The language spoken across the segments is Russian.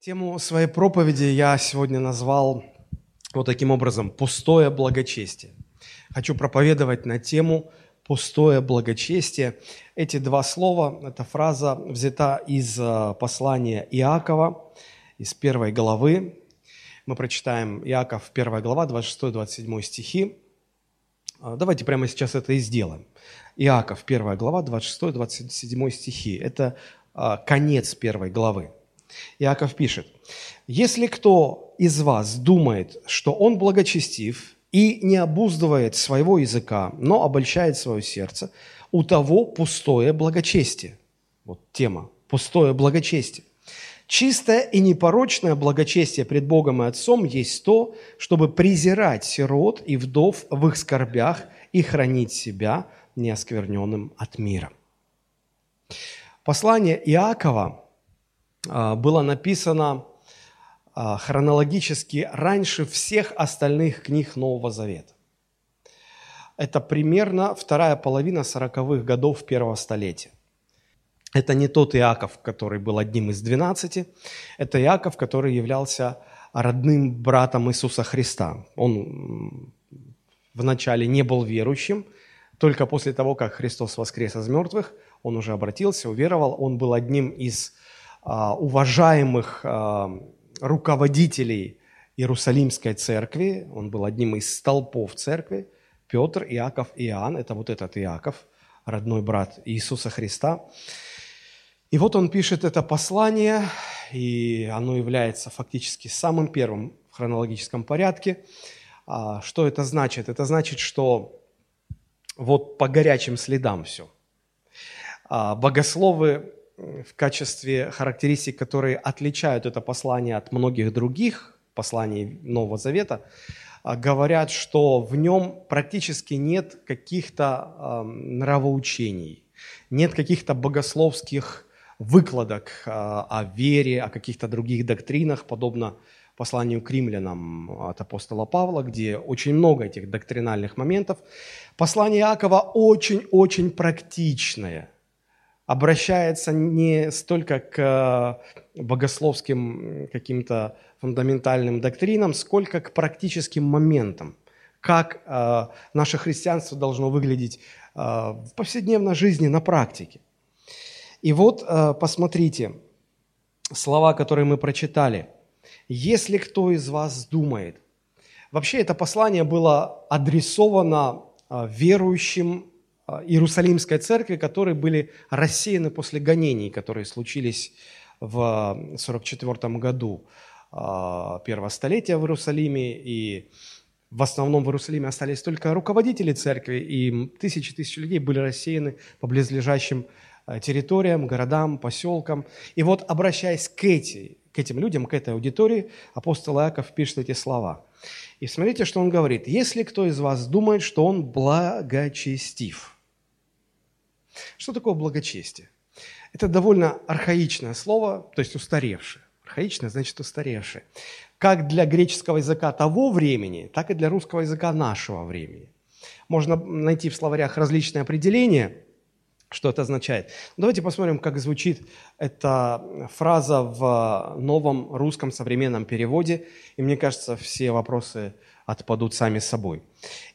Тему своей проповеди я сегодня назвал вот таким образом «Пустое благочестие». Хочу проповедовать на тему «Пустое благочестие». Эти два слова, эта фраза взята из э, послания Иакова, из первой главы. Мы прочитаем Иаков, первая глава, 26-27 стихи. Э, давайте прямо сейчас это и сделаем. Иаков, первая глава, 26-27 стихи. Это э, конец первой главы. Иаков пишет, «Если кто из вас думает, что он благочестив и не обуздывает своего языка, но обольщает свое сердце, у того пустое благочестие». Вот тема «пустое благочестие». Чистое и непорочное благочестие пред Богом и Отцом есть то, чтобы презирать сирот и вдов в их скорбях и хранить себя неоскверненным от мира. Послание Иакова было написано а, хронологически раньше всех остальных книг Нового Завета. Это примерно вторая половина сороковых годов первого столетия. Это не тот Иаков, который был одним из двенадцати, это Иаков, который являлся родным братом Иисуса Христа. Он вначале не был верующим, только после того, как Христос воскрес из мертвых, он уже обратился, уверовал, он был одним из а, уважаемых а, руководителей Иерусалимской церкви, он был одним из столпов церкви, Петр, Иаков, Иоанн, это вот этот Иаков, родной брат Иисуса Христа. И вот он пишет это послание, и оно является фактически самым первым в хронологическом порядке. А, что это значит? Это значит, что вот по горячим следам все. Богословы в качестве характеристик, которые отличают это послание от многих других посланий Нового Завета, а, говорят, что в нем практически нет каких-то нравоучений, нет каких-то богословских выкладок э, о вере, о каких-то других доктринах, подобно посланию к римлянам от апостола Павла, где очень много этих доктринальных моментов. Послание Иакова очень-очень практичное – обращается не столько к э, богословским каким-то фундаментальным доктринам, сколько к практическим моментам, как э, наше христианство должно выглядеть э, в повседневной жизни на практике. И вот посмотрите слова, которые мы прочитали. «Если кто из вас думает...» Вообще это послание было адресовано верующим Иерусалимской церкви, которые были рассеяны после гонений, которые случились в 44 году а, первого столетия в Иерусалиме, и в основном в Иерусалиме остались только руководители церкви, и тысячи-тысячи людей были рассеяны по близлежащим а, территориям, городам, поселкам. И вот, обращаясь к, эти, к этим людям, к этой аудитории, апостол Иаков пишет эти слова. И смотрите, что он говорит. «Если кто из вас думает, что он благочестив». Что такое благочестие? Это довольно архаичное слово, то есть устаревшее. Архаичное значит устаревшее. Как для греческого языка того времени, так и для русского языка нашего времени. Можно найти в словарях различные определения, что это означает. Давайте посмотрим, как звучит эта фраза в новом русском современном переводе. И мне кажется, все вопросы отпадут сами собой.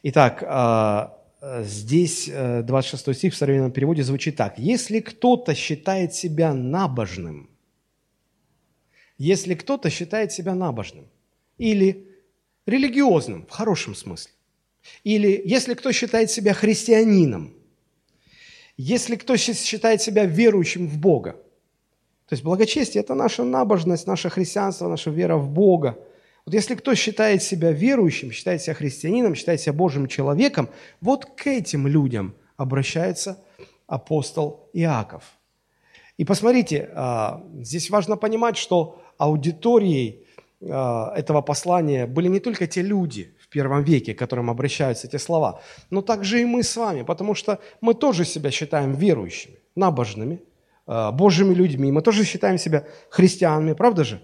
Итак, а, здесь 26 э, стих в современном переводе звучит так. «Если кто-то считает себя набожным, если кто-то считает себя набожным или религиозным в хорошем смысле, или если кто считает себя христианином, если кто считает себя верующим в Бога, то есть благочестие – это наша набожность, наше христианство, наша вера в Бога – вот если кто считает себя верующим, считает себя христианином, считает себя Божьим человеком, вот к этим людям обращается апостол Иаков. И посмотрите, а, здесь важно понимать, что аудиторией а, этого послания были не только те люди в первом веке, к которым обращаются эти слова, но также и мы с вами, потому что мы тоже себя считаем верующими, набожными, а, Божьими людьми, мы тоже считаем себя христианами, правда же?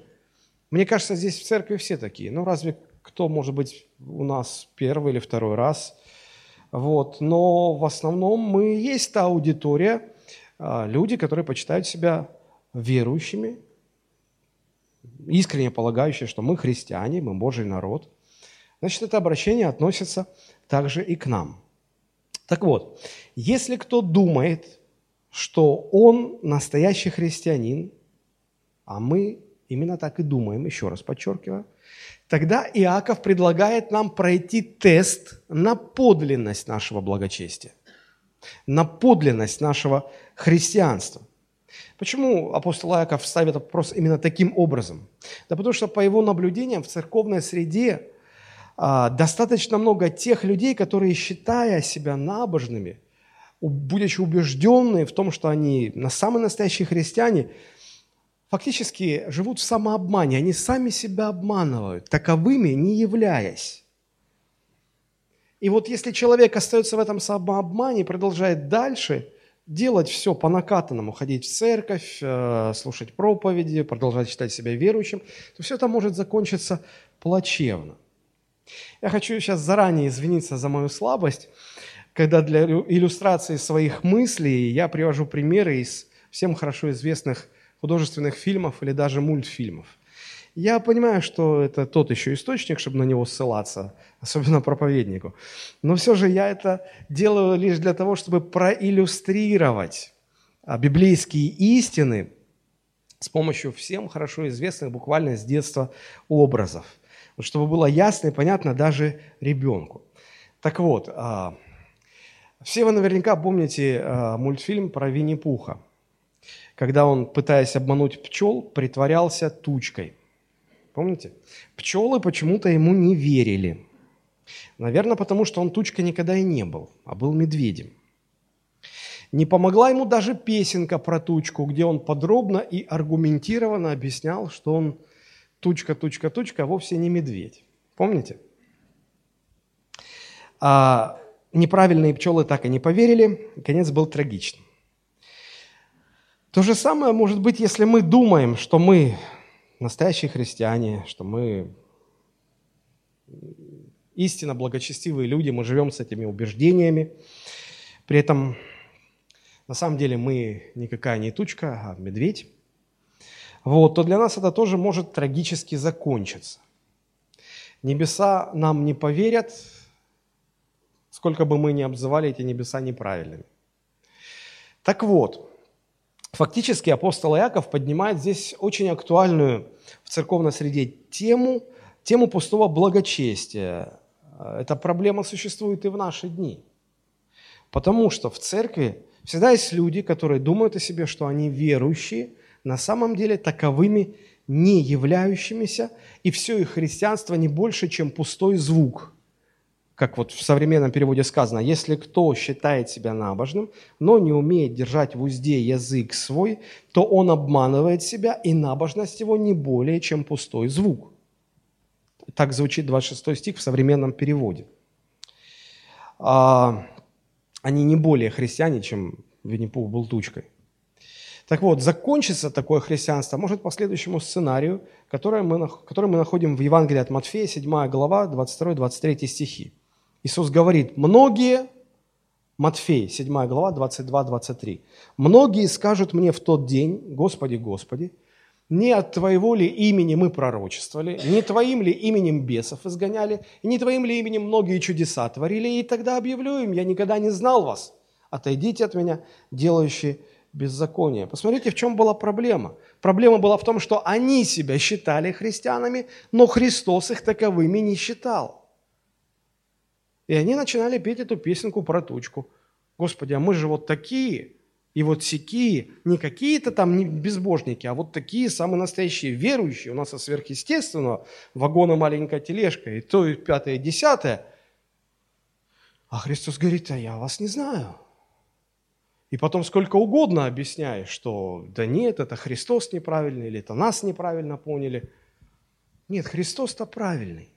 Мне кажется, здесь в церкви все такие. Ну, разве кто, может быть, у нас первый или второй раз? Вот. Но в основном мы есть та аудитория, а, люди, которые почитают себя верующими, искренне полагающие, что мы христиане, мы Божий народ, значит, это обращение относится также и к нам. Так вот, если кто думает, что он настоящий христианин, а мы именно так и думаем, еще раз подчеркиваю, тогда Иаков предлагает нам пройти тест на подлинность нашего благочестия, на подлинность нашего христианства. Почему апостол Иаков ставит вопрос именно таким образом? Да потому что по его наблюдениям в церковной среде а, достаточно много тех людей, которые, считая себя набожными, будучи убежденные в том, что они на самые настоящие христиане, фактически живут в самообмане. Они сами себя обманывают, таковыми не являясь. И вот если человек остается в этом самообмане и продолжает дальше делать все по накатанному, ходить в церковь, э, слушать проповеди, продолжать считать себя верующим, то все это может закончиться плачевно. Я хочу сейчас заранее извиниться за мою слабость когда для иллюстрации своих мыслей я привожу примеры из всем хорошо известных художественных фильмов или даже мультфильмов. Я понимаю, что это тот еще источник, чтобы на него ссылаться, особенно проповеднику. Но все же я это делаю лишь для того, чтобы проиллюстрировать а, библейские истины с помощью всем хорошо известных буквально с детства образов, чтобы было ясно и понятно даже ребенку. Так вот, а, все вы наверняка помните э, мультфильм про Винни-Пуха, когда он, пытаясь обмануть пчел, притворялся тучкой. Помните? Пчелы почему-то ему не верили. Наверное, потому что он тучкой никогда и не был, а был медведем. Не помогла ему даже песенка про тучку, где он подробно и аргументированно объяснял, что он тучка, тучка, тучка, а вовсе не медведь. Помните? А неправильные пчелы так и не поверили, конец был трагичным. То же самое может быть, если мы думаем, что мы настоящие христиане, что мы истинно благочестивые люди, мы живем с этими убеждениями. При этом на самом деле мы никакая не тучка, а медведь. Вот, то для нас это тоже может трагически закончиться. Небеса нам не поверят, сколько бы мы ни обзывали эти небеса неправильными. Так вот, фактически апостол Иаков поднимает здесь очень актуальную в церковной среде тему, тему пустого благочестия. Эта проблема существует и в наши дни. Потому что в церкви всегда есть люди, которые думают о себе, что они верующие, на самом деле таковыми не являющимися, и все их христианство не больше, чем пустой звук – как вот в современном переводе сказано, если кто считает себя набожным, но не умеет держать в узде язык свой, то он обманывает себя, и набожность его не более, чем пустой звук. Так звучит 26 стих в современном переводе. А, они не более христиане, чем Винни-Пух был тучкой. Так вот, закончится такое христианство может по следующему сценарию, который мы, который мы находим в Евангелии от Матфея, 7 глава, 22-23 стихи. Иисус говорит, многие, Матфей, 7 глава, 22-23, многие скажут мне в тот день, Господи, Господи, не от Твоего ли имени мы пророчествовали, не Твоим ли именем бесов изгоняли, не Твоим ли именем многие чудеса творили, и тогда объявлю им, я никогда не знал вас, отойдите от меня, делающие беззаконие. Посмотрите, в чем была проблема. Проблема была в том, что они себя считали христианами, но Христос их таковыми не считал. И они начинали петь эту песенку про тучку. Господи, а мы же вот такие, и вот сякие, не какие-то там не безбожники, а вот такие самые настоящие верующие. У нас от сверхъестественного вагона маленькая тележка, и то, и пятое, и десятое. А Христос говорит, а я вас не знаю. И потом сколько угодно объясняешь, что да нет, это Христос неправильный, или это нас неправильно поняли. Нет, Христос-то правильный.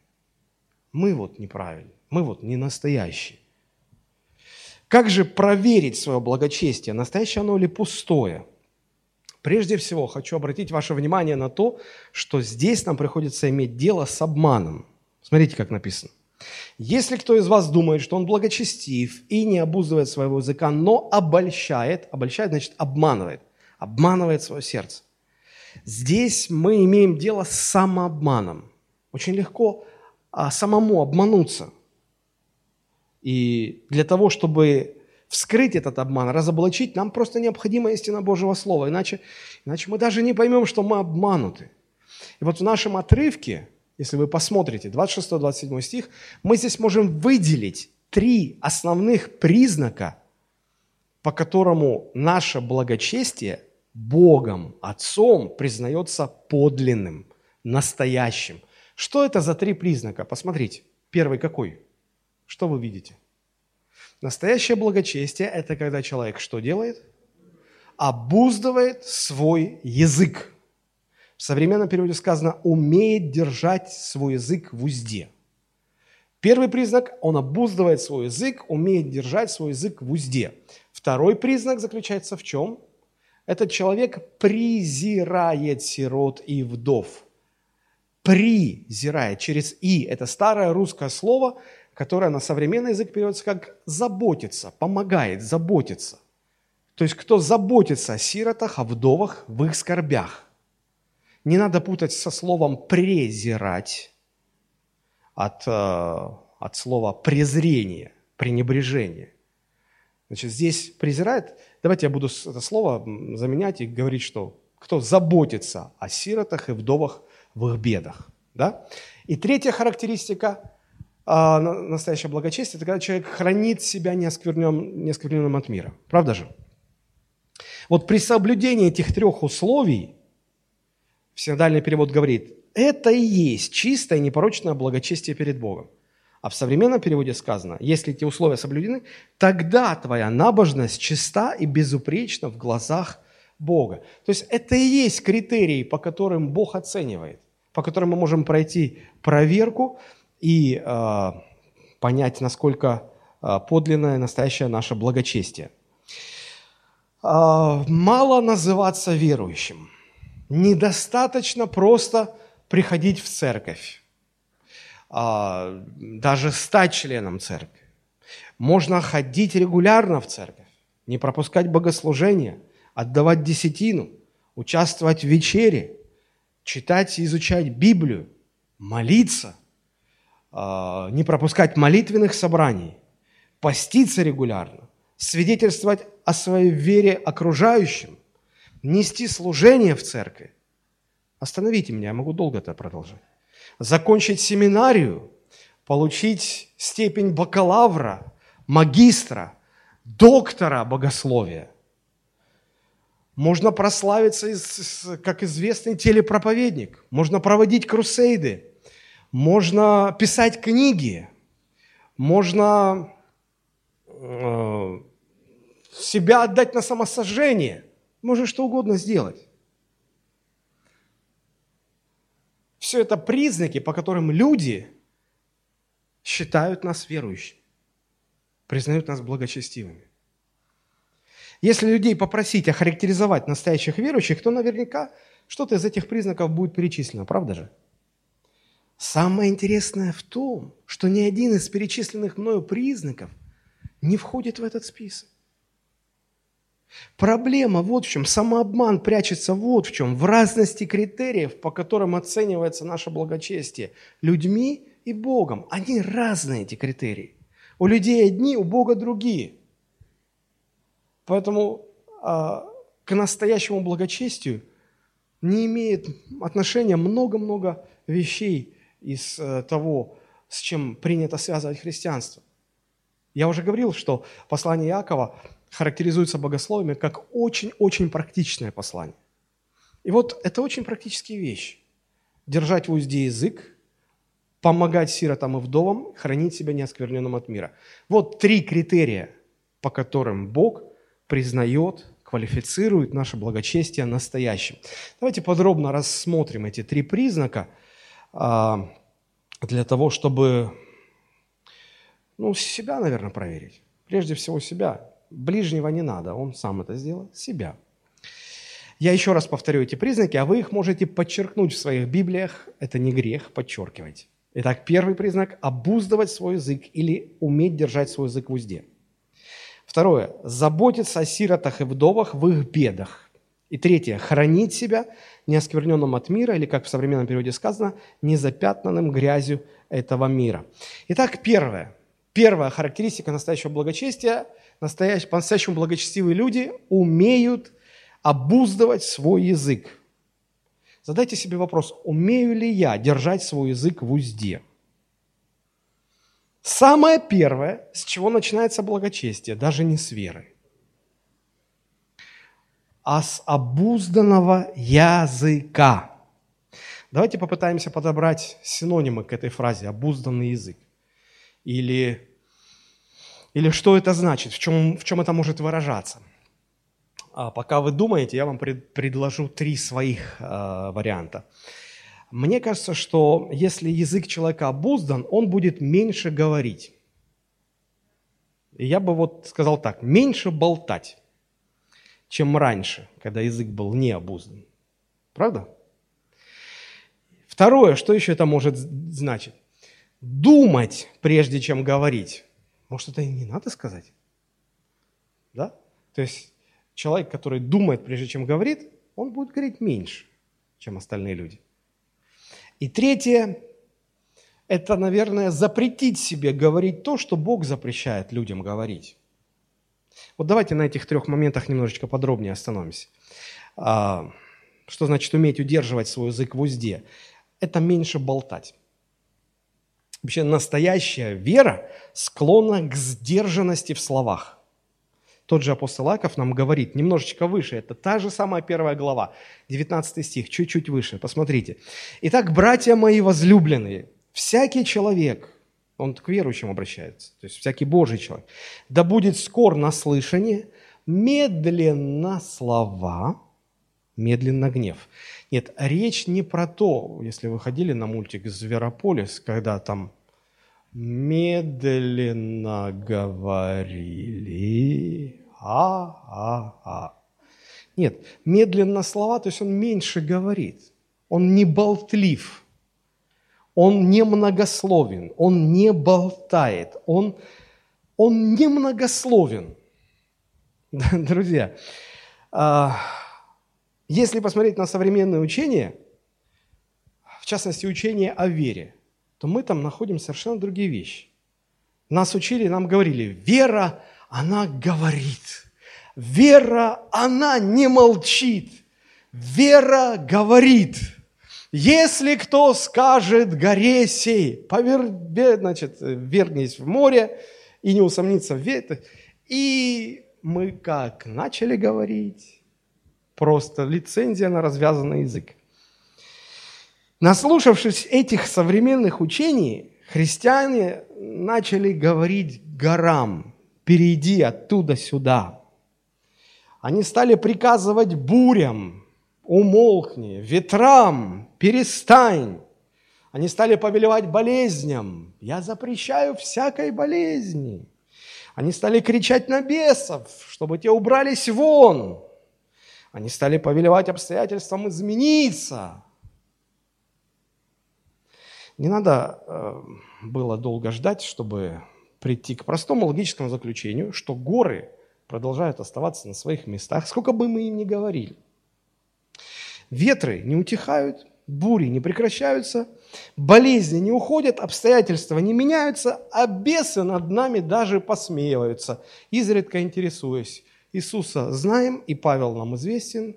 Мы вот неправильные. Мы вот не настоящие. Как же проверить свое благочестие, настоящее оно или пустое? Прежде всего, хочу обратить ваше внимание на то, что здесь нам приходится иметь дело с обманом. Смотрите, как написано. Если кто из вас думает, что он благочестив и не обуздывает своего языка, но обольщает, обольщает значит обманывает, обманывает свое сердце. Здесь мы имеем дело с самообманом. Очень легко а, самому обмануться. И для того, чтобы вскрыть этот обман, разоблачить, нам просто необходима истина Божьего Слова. Иначе, иначе мы даже не поймем, что мы обмануты. И вот в нашем отрывке, если вы посмотрите, 26-27 стих, мы здесь можем выделить три основных признака, по которому наше благочестие Богом, Отцом признается подлинным, настоящим. Что это за три признака? Посмотрите. Первый какой? Что вы видите? Настоящее благочестие – это когда человек что делает? Обуздывает свой язык. В современном переводе сказано «умеет держать свой язык в узде». Первый признак – он обуздывает свой язык, умеет держать свой язык в узде. Второй признак заключается в чем? Этот человек презирает сирот и вдов. Презирает через «и» – это старое русское слово, которое на современный язык переводится как «заботиться», «помогает», «заботиться». То есть кто заботится о сиротах, о вдовах в их скорбях. Не надо путать со словом «презирать» от, э, от слова «презрение», «пренебрежение». Значит, здесь презирает, давайте я буду это слово заменять и говорить, что кто заботится о сиротах и вдовах в их бедах. Да? И третья характеристика а, настоящее благочестие – это когда человек хранит себя неоскверненным, неоскверненным от мира. Правда же? Вот при соблюдении этих трех условий, синодальный перевод говорит, это и есть чистое непорочное благочестие перед Богом. А в современном переводе сказано, если эти условия соблюдены, тогда твоя набожность чиста и безупречна в глазах Бога. То есть это и есть критерии, по которым Бог оценивает, по которым мы можем пройти проверку и э, понять, насколько э, подлинное, настоящее наше благочестие. Э, мало называться верующим. Недостаточно просто приходить в церковь а, даже стать членом церкви. Можно ходить регулярно в церковь, не пропускать богослужения, отдавать десятину, участвовать в вечере, читать и изучать Библию, молиться, не пропускать молитвенных собраний, поститься регулярно, свидетельствовать о своей вере окружающим, нести служение в церкви. Остановите меня, я могу долго это продолжать закончить семинарию, получить степень бакалавра, магистра, доктора богословия. Можно прославиться как известный телепроповедник, можно проводить крусейды, можно писать книги, можно э, себя отдать на самосожжение, можно что угодно сделать. Все это признаки, по которым люди считают нас верующими, признают нас благочестивыми. Если людей попросить охарактеризовать настоящих верующих, то наверняка что-то из этих признаков будет перечислено, правда же? Самое интересное в том, что ни один из перечисленных мною признаков не входит в этот список. Проблема вот в чем, самообман прячется вот в чем, в разности критериев, по которым оценивается наше благочестие людьми и Богом. Они разные, эти критерии. У людей одни, у Бога другие. Поэтому а, к настоящему благочестию не имеет отношения много-много вещей из а, того, с чем принято связывать христианство. Я уже говорил, что послание Иакова характеризуется богословиями как очень-очень практичное послание. И вот это очень практические вещи. Держать в узде язык, помогать сиротам и вдовам, хранить себя неоскверненным от мира. Вот три критерия, по которым Бог признает, квалифицирует наше благочестие настоящим. Давайте подробно рассмотрим эти три признака для того, чтобы ну, себя, наверное, проверить. Прежде всего себя. Ближнего не надо, он сам это сделает, себя. Я еще раз повторю эти признаки, а вы их можете подчеркнуть в своих Библиях. Это не грех, подчеркивать. Итак, первый признак – обуздывать свой язык или уметь держать свой язык в узде. Второе – заботиться о сиротах и вдовах в их бедах. И третье – хранить себя неоскверненным от мира, или, как в современном переводе сказано, незапятнанным грязью этого мира. Итак, первое. Первая характеристика настоящего благочестия – настоящ, по-настоящему благочестивые люди умеют обуздывать свой язык. Задайте себе вопрос, умею ли я держать свой язык в узде? Самое первое, с чего начинается благочестие, даже не с веры, а с обузданного языка. Давайте попытаемся подобрать синонимы к этой фразе «обузданный язык». Или, или что это значит, в чем, в чем это может выражаться. А пока вы думаете, я вам пред, предложу три своих э, варианта. Мне кажется, что если язык человека обуздан, он будет меньше говорить. И я бы вот сказал так, меньше болтать, чем раньше, когда язык был не обуздан. Правда? Второе, что еще это может значить? Думать, прежде чем говорить. Может, это и не надо сказать? Да? То есть человек, который думает, прежде чем говорит, он будет говорить меньше, чем остальные люди. И третье – это, наверное, запретить себе говорить то, что Бог запрещает людям говорить. Вот давайте на этих трех моментах немножечко подробнее остановимся. А, что значит уметь удерживать свой язык в узде? Это меньше болтать. Вообще настоящая вера склонна к сдержанности в словах. Тот же апостол Аков нам говорит, немножечко выше, это та же самая первая глава, 19 стих, чуть-чуть выше, посмотрите. «Итак, братья мои возлюбленные, всякий человек, он к верующим обращается, то есть всякий Божий человек, да будет скор на слышание, медленно слова, медленно гнев». Нет, речь не про то, если вы ходили на мультик «Зверополис», когда там медленно говорили. А-а-а. Нет, медленно слова, то есть он меньше говорит. Он не болтлив. Он не многословен. Он не болтает. Он, он не многословен. Друзья, а, если посмотреть на современные учения, в частности, учение о вере – то мы там находим совершенно другие вещи. Нас учили, нам говорили, вера, она говорит. Вера, она не молчит. Вера говорит. Если кто скажет горе сей, повер, значит, вернись в море и не усомнится в ветре. И мы как начали говорить, просто лицензия на развязанный язык. Наслушавшись этих современных учений, христиане начали говорить горам, перейди оттуда сюда. Они стали приказывать бурям, умолкни, ветрам, перестань. Они стали повелевать болезням, я запрещаю всякой болезни. Они стали кричать на бесов, чтобы те убрались вон. Они стали повелевать обстоятельствам измениться, не надо э, было долго ждать, чтобы прийти к простому логическому заключению, что горы продолжают оставаться на своих местах, сколько бы мы им ни говорили. Ветры не утихают, бури не прекращаются, болезни не уходят, обстоятельства не меняются, а бесы над нами даже посмеиваются, изредка интересуясь. Иисуса знаем, и Павел нам известен.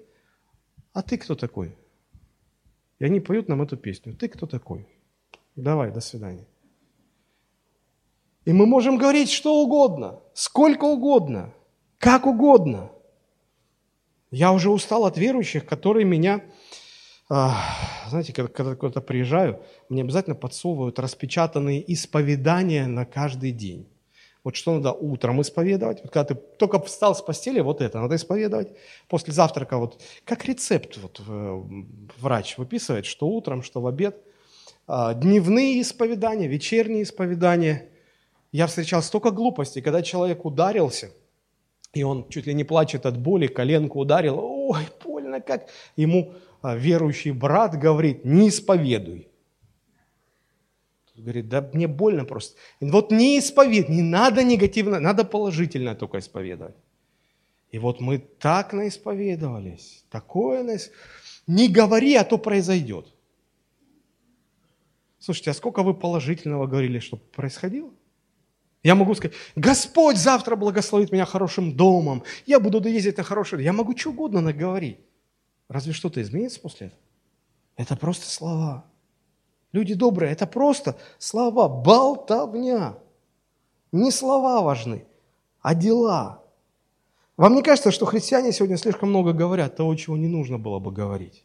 А ты кто такой? И они поют нам эту песню. Ты кто такой? Давай, до свидания. И мы можем говорить что угодно, сколько угодно, как угодно. Я уже устал от верующих, которые меня, а, знаете, когда, когда куда-то приезжаю, мне обязательно подсовывают распечатанные исповедания на каждый день. Вот что надо утром исповедовать. Вот когда ты только встал с постели, вот это надо исповедовать. После завтрака, вот как рецепт вот, врач выписывает, что утром, что в обед – а, дневные исповедания, вечерние исповедания. Я встречал столько глупостей, когда человек ударился, и он чуть ли не плачет от боли, коленку ударил, ой, больно как. Ему а, верующий брат говорит, не исповедуй. Говорит, да мне больно просто. Вот не исповедуй, не надо негативно, надо положительно только исповедовать. И вот мы так наисповедовались, такое наис... Не говори, а то произойдет. Слушайте, а сколько вы положительного говорили, что происходило? Я могу сказать, Господь завтра благословит меня хорошим домом, я буду ездить на хороший... Я могу что угодно наговорить. Разве что-то изменится после этого? Это просто слова. Люди добрые, это просто слова, болтовня. Не слова важны, а дела. Вам не кажется, что христиане сегодня слишком много говорят того, чего не нужно было бы говорить?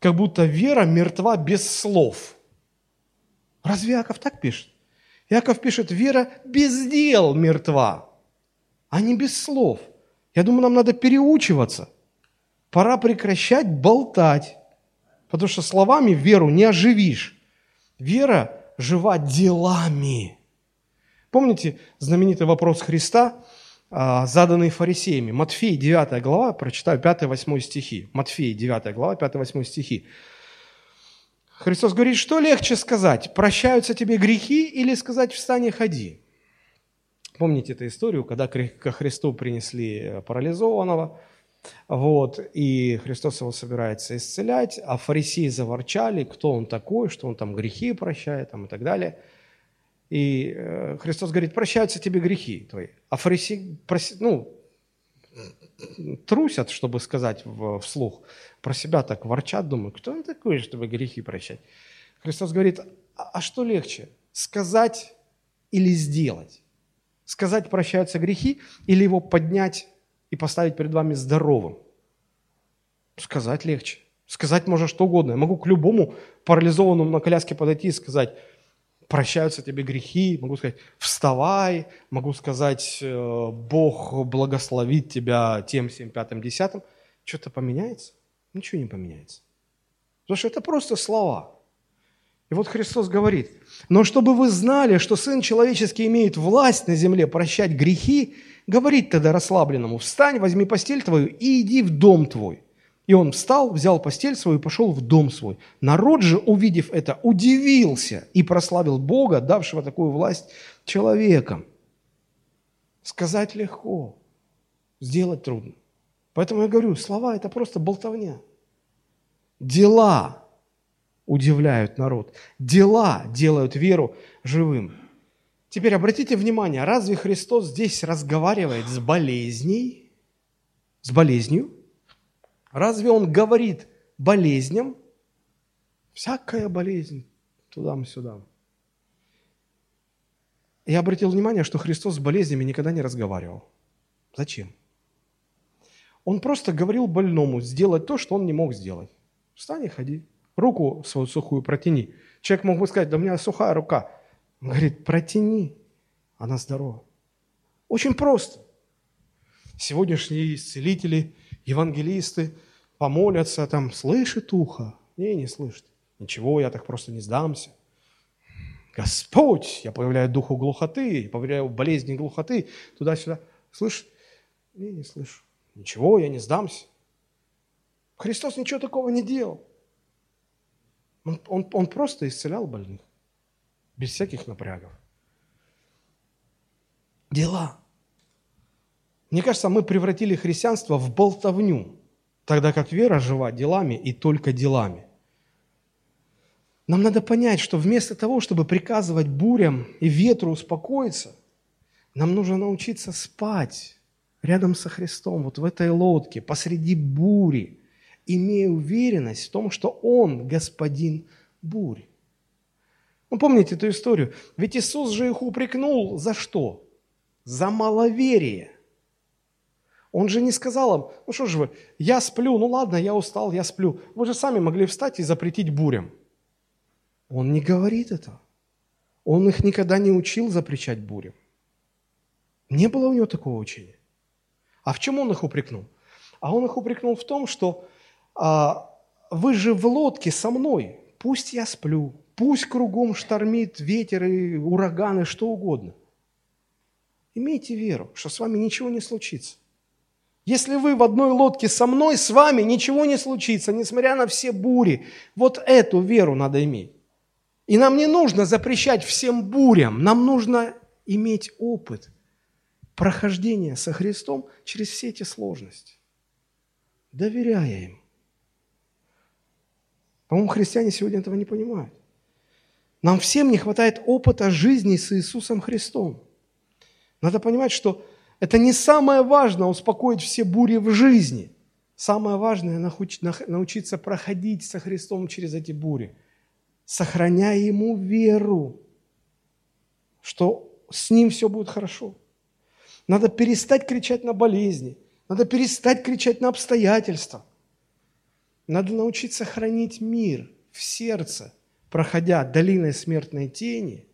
Как будто вера мертва без слов. Разве Яков так пишет? Яков пишет, вера без дел мертва, а не без слов. Я думаю, нам надо переучиваться. Пора прекращать болтать, потому что словами веру не оживишь. Вера жива делами. Помните знаменитый вопрос Христа, а, заданный фарисеями? Матфей, 9 глава, прочитаю 5-8 стихи. Матфей, 9 глава, 5-8 стихи. Христос говорит, что легче сказать, прощаются тебе грехи или сказать встань и ходи? Помните эту историю, когда ко Христу принесли парализованного, вот, и Христос его собирается исцелять, а фарисеи заворчали, кто он такой, что он там грехи прощает там, и так далее – и э, Христос говорит, прощаются тебе грехи твои. А фарисеи, ну, трусят, чтобы сказать вслух. Про себя так ворчат, думают, кто он такой, чтобы грехи прощать? Христос говорит, а, а что легче, сказать или сделать? Сказать прощаются грехи или его поднять и поставить перед вами здоровым? Сказать легче. Сказать можно что угодно. Я могу к любому парализованному на коляске подойти и сказать, прощаются тебе грехи, могу сказать, вставай, могу сказать, э, Бог благословит тебя тем, всем, пятым, десятым. Что-то поменяется? Ничего не поменяется. Потому что это просто слова. И вот Христос говорит, но чтобы вы знали, что Сын Человеческий имеет власть на земле прощать грехи, говорит тогда расслабленному, встань, возьми постель твою и иди в дом твой. И он встал, взял постель свою и пошел в дом свой. Народ же, увидев это, удивился и прославил Бога, давшего такую власть человекам. Сказать легко, сделать трудно. Поэтому я говорю, слова – это просто болтовня. Дела удивляют народ. Дела делают веру живым. Теперь обратите внимание, разве Христос здесь разговаривает с болезней, с болезнью – Разве он говорит болезням? Всякая болезнь, туда-сюда. Я обратил внимание, что Христос с болезнями никогда не разговаривал. Зачем? Он просто говорил больному сделать то, что он не мог сделать. Встань и ходи. Руку свою сухую протяни. Человек мог бы сказать, да у меня сухая рука. Он говорит, протяни, она здорова. Очень просто. Сегодняшние исцелители, евангелисты, помолятся, там, слышит ухо? Не, не слышит. Ничего, я так просто не сдамся. Господь, я появляю духу глухоты, я появляю болезни глухоты, туда-сюда. Слышь? Не, не слышу. Ничего, я не сдамся. Христос ничего такого не делал. Он, он, он просто исцелял больных, без всяких напрягов. Дела. Мне кажется, мы превратили христианство в болтовню тогда как вера жива делами и только делами. Нам надо понять, что вместо того, чтобы приказывать бурям и ветру успокоиться, нам нужно научиться спать рядом со Христом, вот в этой лодке, посреди бури, имея уверенность в том, что Он господин бури. Ну, помните эту историю? Ведь Иисус же их упрекнул за что? За маловерие. Он же не сказал им, ну что же вы, я сплю, ну ладно, я устал, я сплю. Вы же сами могли встать и запретить бурям. Он не говорит это. Он их никогда не учил запрещать бурям. Не было у него такого учения. А в чем он их упрекнул? А он их упрекнул в том, что а, вы же в лодке со мной, пусть я сплю, пусть кругом штормит ветер и ураганы, что угодно. Имейте веру, что с вами ничего не случится. Если вы в одной лодке со мной, с вами ничего не случится, несмотря на все бури. Вот эту веру надо иметь. И нам не нужно запрещать всем бурям, нам нужно иметь опыт прохождения со Христом через все эти сложности, доверяя им. По-моему, христиане сегодня этого не понимают. Нам всем не хватает опыта жизни с Иисусом Христом. Надо понимать, что это не самое важное успокоить все бури в жизни. Самое важное – научиться проходить со Христом через эти бури, сохраняя Ему веру, что с Ним все будет хорошо. Надо перестать кричать на болезни, надо перестать кричать на обстоятельства. Надо научиться хранить мир в сердце, проходя долиной смертной тени.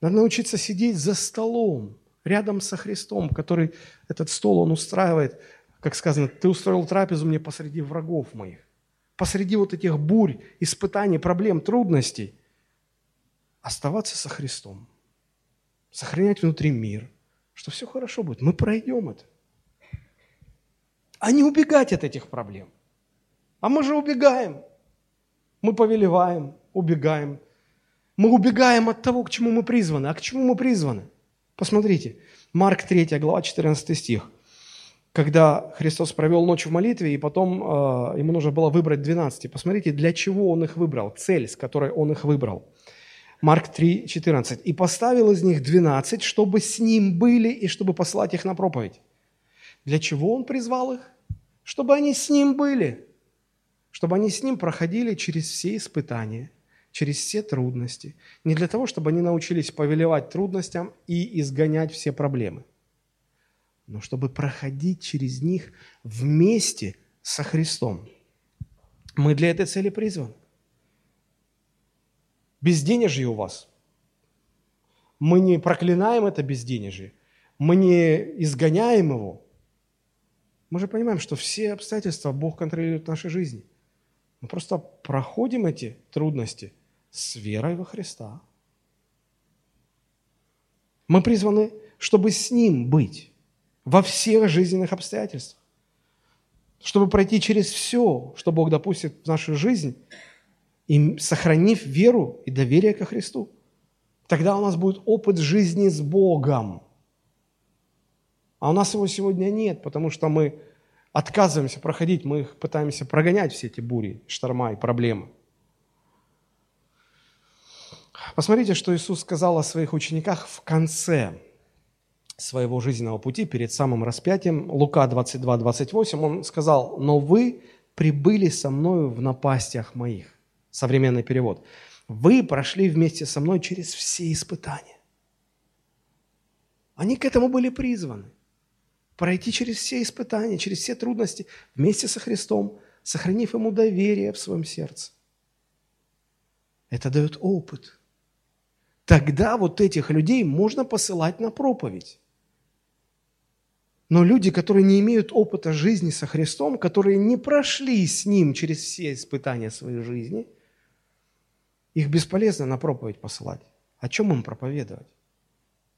Надо научиться сидеть за столом, рядом со Христом, который этот стол он устраивает, как сказано, ты устроил трапезу мне посреди врагов моих, посреди вот этих бурь, испытаний, проблем, трудностей. Оставаться со Христом, сохранять внутри мир, что все хорошо будет, мы пройдем это. А не убегать от этих проблем. А мы же убегаем. Мы повелеваем, убегаем. Мы убегаем от того, к чему мы призваны. А к чему мы призваны? Посмотрите, Марк 3 глава, 14 стих. Когда Христос провел ночь в молитве, и потом э, ему нужно было выбрать 12. Посмотрите, для чего он их выбрал, цель, с которой он их выбрал. Марк 3, 14. «И поставил из них 12, чтобы с ним были и чтобы послать их на проповедь». Для чего он призвал их? Чтобы они с ним были, чтобы они с ним проходили через все испытания – через все трудности. Не для того, чтобы они научились повелевать трудностям и изгонять все проблемы, но чтобы проходить через них вместе со Христом. Мы для этой цели призваны. Безденежье у вас. Мы не проклинаем это безденежье, мы не изгоняем его. Мы же понимаем, что все обстоятельства Бог контролирует в нашей жизни. Мы просто проходим эти трудности – с верой во Христа. Мы призваны, чтобы с Ним быть во всех жизненных обстоятельствах, чтобы пройти через все, что Бог допустит в нашу жизнь, и сохранив веру и доверие ко Христу. Тогда у нас будет опыт жизни с Богом. А у нас его сегодня нет, потому что мы отказываемся проходить, мы их пытаемся прогонять все эти бури, шторма и проблемы – Посмотрите, что Иисус сказал о своих учениках в конце своего жизненного пути, перед самым распятием. Лука 22, 28, он сказал, «Но вы прибыли со мною в напастях моих». Современный перевод. «Вы прошли вместе со мной через все испытания». Они к этому были призваны. Пройти через все испытания, через все трудности вместе со Христом, сохранив Ему доверие в своем сердце. Это дает опыт – тогда вот этих людей можно посылать на проповедь. Но люди, которые не имеют опыта жизни со Христом, которые не прошли с Ним через все испытания своей жизни, их бесполезно на проповедь посылать. О чем им проповедовать?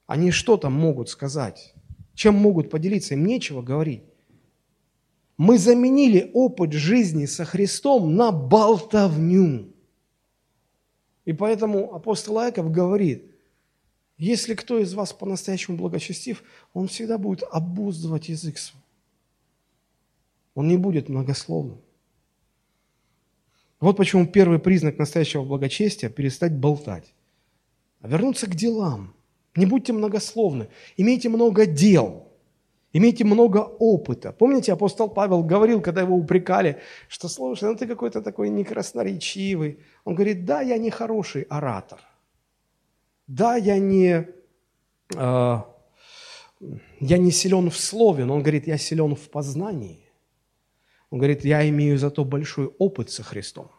Они что там могут сказать? Чем могут поделиться? Им нечего говорить. Мы заменили опыт жизни со Христом на болтовню. И поэтому апостол Иаков говорит, если кто из вас по-настоящему благочестив, он всегда будет обуздывать язык свой. Он не будет многословным. Вот почему первый признак настоящего благочестия – перестать болтать, а вернуться к делам. Не будьте многословны, имейте много дел – Имейте много опыта. Помните, апостол Павел говорил, когда его упрекали, что, слушай, ну ты какой-то такой некрасноречивый. Он говорит, да, я не хороший оратор. Да, я не, э, я не силен в слове, но он говорит, я силен в познании. Он говорит, я имею зато большой опыт со Христом.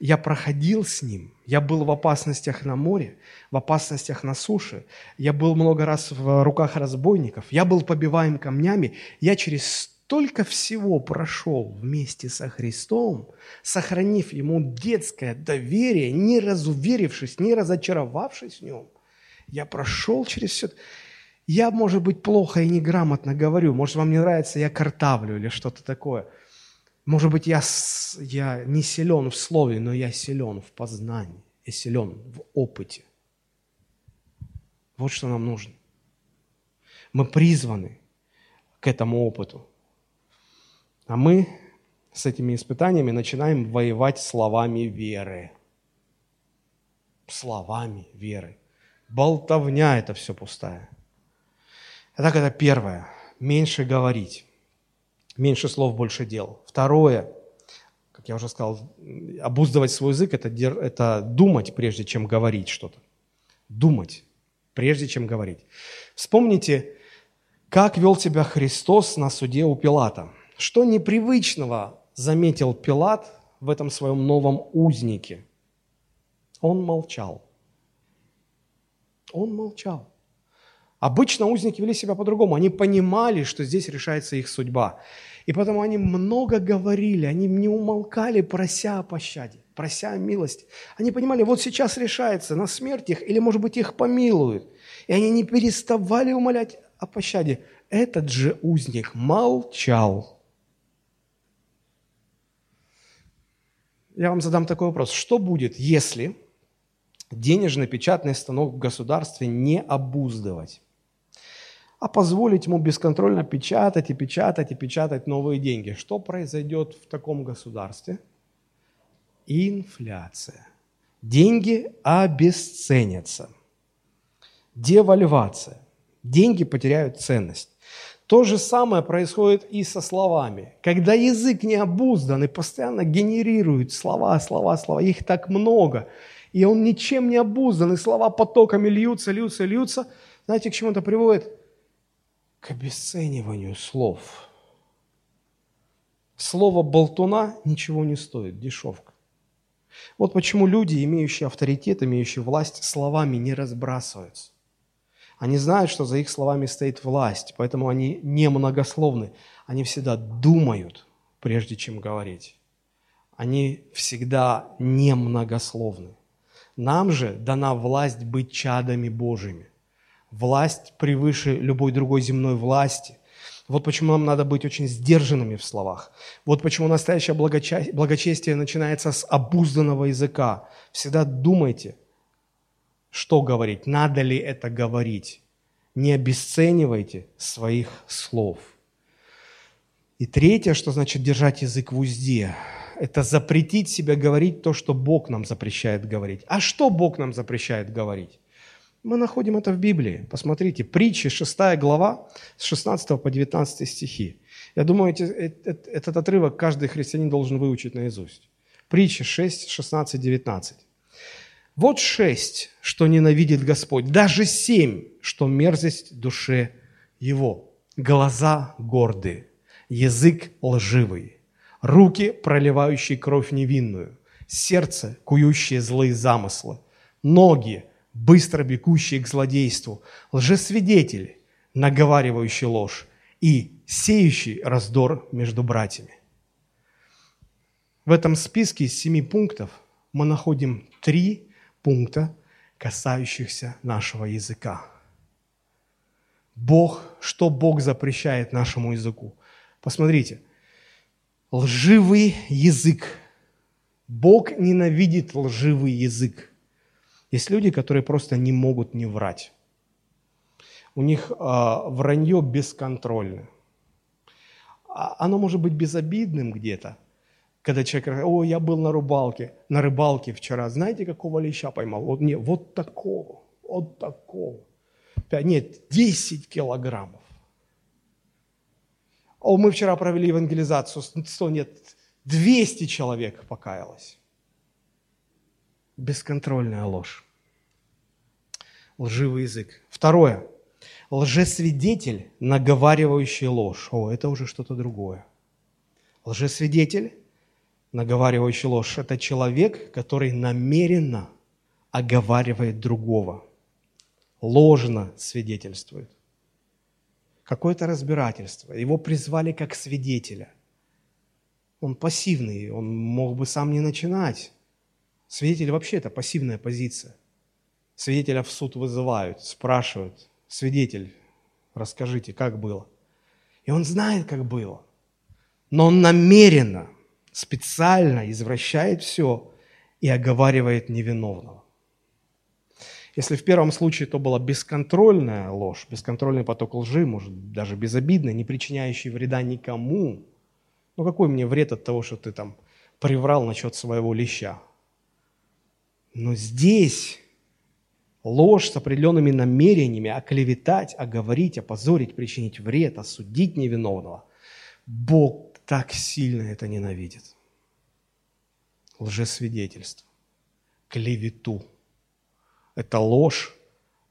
Я проходил с ним, я был в опасностях на море, в опасностях на суше, я был много раз в руках разбойников, я был побиваем камнями, я через столько всего прошел вместе со Христом, сохранив ему детское доверие, не разуверившись, не разочаровавшись в нем. Я прошел через все. Я, может быть, плохо и неграмотно говорю, может, вам не нравится, я картавлю или что-то такое – может быть, я, я не силен в слове, но я силен в познании, я силен в опыте. Вот что нам нужно. Мы призваны к этому опыту. А мы с этими испытаниями начинаем воевать словами веры. Словами веры. Болтовня это все пустая. Итак, это первое. Меньше говорить. Меньше слов, больше дел. Второе, как я уже сказал, обуздывать свой язык это, – это думать, прежде чем говорить что-то. Думать, прежде чем говорить. Вспомните, как вел себя Христос на суде у Пилата. Что непривычного заметил Пилат в этом своем новом узнике? Он молчал. Он молчал. Обычно узники вели себя по-другому. Они понимали, что здесь решается их судьба. И потому они много говорили, они не умолкали, прося о пощаде, прося о милости. Они понимали, вот сейчас решается, на смерть их, или, может быть, их помилуют. И они не переставали умолять о пощаде. Этот же узник молчал. Я вам задам такой вопрос. Что будет, если денежно-печатный станок в государстве не обуздывать? А позволить ему бесконтрольно печатать и печатать и печатать новые деньги. Что произойдет в таком государстве? Инфляция. Деньги обесценятся. Девальвация. Деньги потеряют ценность. То же самое происходит и со словами. Когда язык не обуздан и постоянно генерирует слова, слова, слова, их так много, и он ничем не обуздан, и слова потоками льются, льются, льются, знаете, к чему это приводит? К обесцениванию слов. Слово болтуна ничего не стоит, дешевка. Вот почему люди, имеющие авторитет, имеющие власть, словами не разбрасываются. Они знают, что за их словами стоит власть, поэтому они не многословны. Они всегда думают, прежде чем говорить. Они всегда не многословны. Нам же дана власть быть чадами Божьими власть превыше любой другой земной власти. Вот почему нам надо быть очень сдержанными в словах. Вот почему настоящее благочестие начинается с обузданного языка. Всегда думайте, что говорить, надо ли это говорить. Не обесценивайте своих слов. И третье, что значит держать язык в узде, это запретить себе говорить то, что Бог нам запрещает говорить. А что Бог нам запрещает говорить? Мы находим это в Библии. Посмотрите, притчи, 6 глава, с 16 по 19 стихи. Я думаю, эти, этот отрывок каждый христианин должен выучить наизусть. Притчи 6, 16, 19. Вот шесть, что ненавидит Господь, даже семь, что мерзость душе его. Глаза гордые, язык лживый, руки, проливающие кровь невинную, сердце, кующее злые замыслы, ноги, быстро бегущий к злодейству, лжесвидетель, наговаривающий ложь и сеющий раздор между братьями. В этом списке из семи пунктов мы находим три пункта, касающихся нашего языка. Бог, что Бог запрещает нашему языку? Посмотрите, лживый язык. Бог ненавидит лживый язык. Есть люди, которые просто не могут не врать. У них э, вранье бесконтрольно. А, оно может быть безобидным где-то, когда человек говорит, о, я был на рыбалке, на рыбалке вчера, знаете, какого леща поймал? Вот, нет, вот такого, вот такого. Нет, 10 килограммов. О, мы вчера провели евангелизацию, 100, нет, 200 человек покаялось. Бесконтрольная ложь. Лживый язык. Второе. Лжесвидетель, наговаривающий ложь. О, это уже что-то другое. Лжесвидетель, наговаривающий ложь, это человек, который намеренно оговаривает другого, ложно свидетельствует. Какое-то разбирательство. Его призвали как свидетеля. Он пассивный, он мог бы сам не начинать. Свидетель вообще это пассивная позиция. Свидетеля в суд вызывают, спрашивают, свидетель, расскажите, как было. И он знает, как было. Но он намеренно, специально извращает все и оговаривает невиновного. Если в первом случае то была бесконтрольная ложь, бесконтрольный поток лжи, может, даже безобидный, не причиняющий вреда никому, ну какой мне вред от того, что ты там приврал насчет своего леща? Но здесь ложь с определенными намерениями, оклеветать, оговорить, опозорить, причинить вред, осудить невиновного. Бог так сильно это ненавидит. Лжесвидетельство, клевету. Это ложь,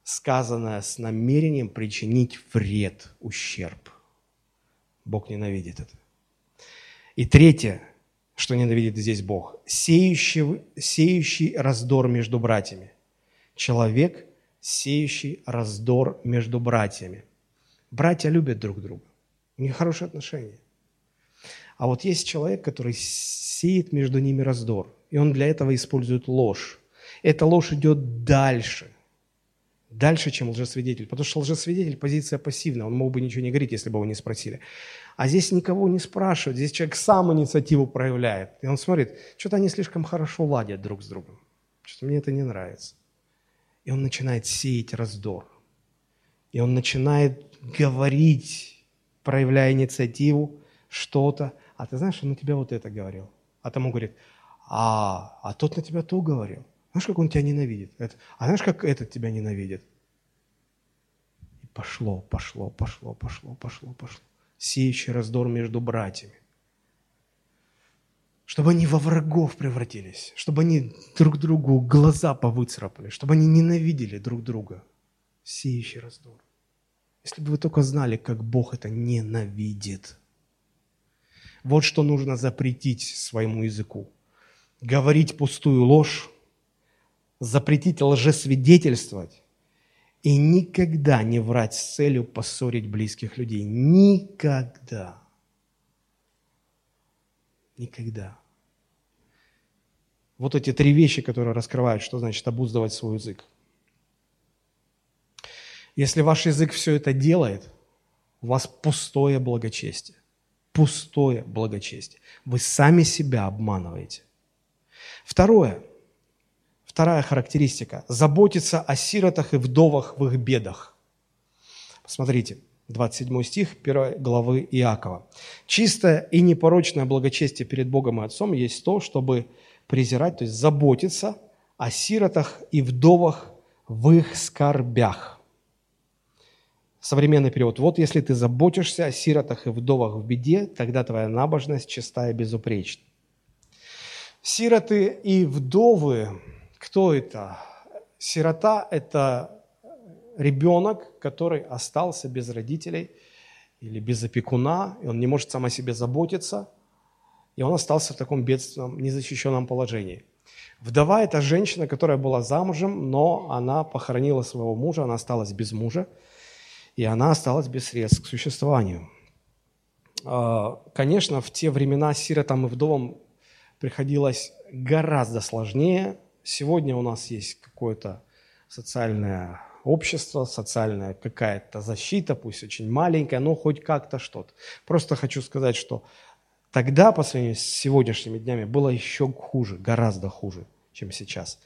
сказанная с намерением причинить вред, ущерб. Бог ненавидит это. И третье, что ненавидит здесь Бог, сеющий, сеющий раздор между братьями. Человек, сеющий раздор между братьями. Братья любят друг друга, у них хорошие отношения. А вот есть человек, который сеет между ними раздор, и он для этого использует ложь. Эта ложь идет дальше, дальше, чем лжесвидетель, потому что лжесвидетель – позиция пассивная, он мог бы ничего не говорить, если бы его не спросили. А здесь никого не спрашивают, здесь человек сам инициативу проявляет. И он смотрит, что-то они слишком хорошо ладят друг с другом. Что-то мне это не нравится. И он начинает сеять раздор. И он начинает говорить, проявляя инициативу, что-то. А ты знаешь, он на тебя вот это говорил. А тому говорит, а, а тот на тебя то говорил. Знаешь, как он тебя ненавидит? Это, а знаешь, как этот тебя ненавидит? И пошло, пошло, пошло, пошло, пошло, пошло сеющий раздор между братьями. Чтобы они во врагов превратились, чтобы они друг другу глаза повыцарапали, чтобы они ненавидели друг друга. Сеющий раздор. Если бы вы только знали, как Бог это ненавидит. Вот что нужно запретить своему языку. Говорить пустую ложь, запретить лжесвидетельствовать, и никогда не врать с целью поссорить близких людей. Никогда. Никогда. Вот эти три вещи, которые раскрывают, что значит обуздывать свой язык. Если ваш язык все это делает, у вас пустое благочестие. Пустое благочестие. Вы сами себя обманываете. Второе – Вторая характеристика – заботиться о сиротах и вдовах в их бедах. Посмотрите, 27 стих 1 главы Иакова. «Чистое и непорочное благочестие перед Богом и Отцом есть то, чтобы презирать, то есть заботиться о сиротах и вдовах в их скорбях». Современный перевод. «Вот если ты заботишься о сиротах и вдовах в беде, тогда твоя набожность чистая и безупречна». Сироты и вдовы кто это? Сирота – это ребенок, который остался без родителей или без опекуна, и он не может сам о себе заботиться, и он остался в таком бедственном, незащищенном положении. Вдова – это женщина, которая была замужем, но она похоронила своего мужа, она осталась без мужа, и она осталась без средств к существованию. А, конечно, в те времена сиротам и вдовам приходилось гораздо сложнее, Сегодня у нас есть какое-то социальное общество, социальная какая-то защита, пусть очень маленькая, но хоть как-то что-то. Просто хочу сказать, что тогда, по сравнению с сегодняшними днями, было еще хуже, гораздо хуже, чем сейчас.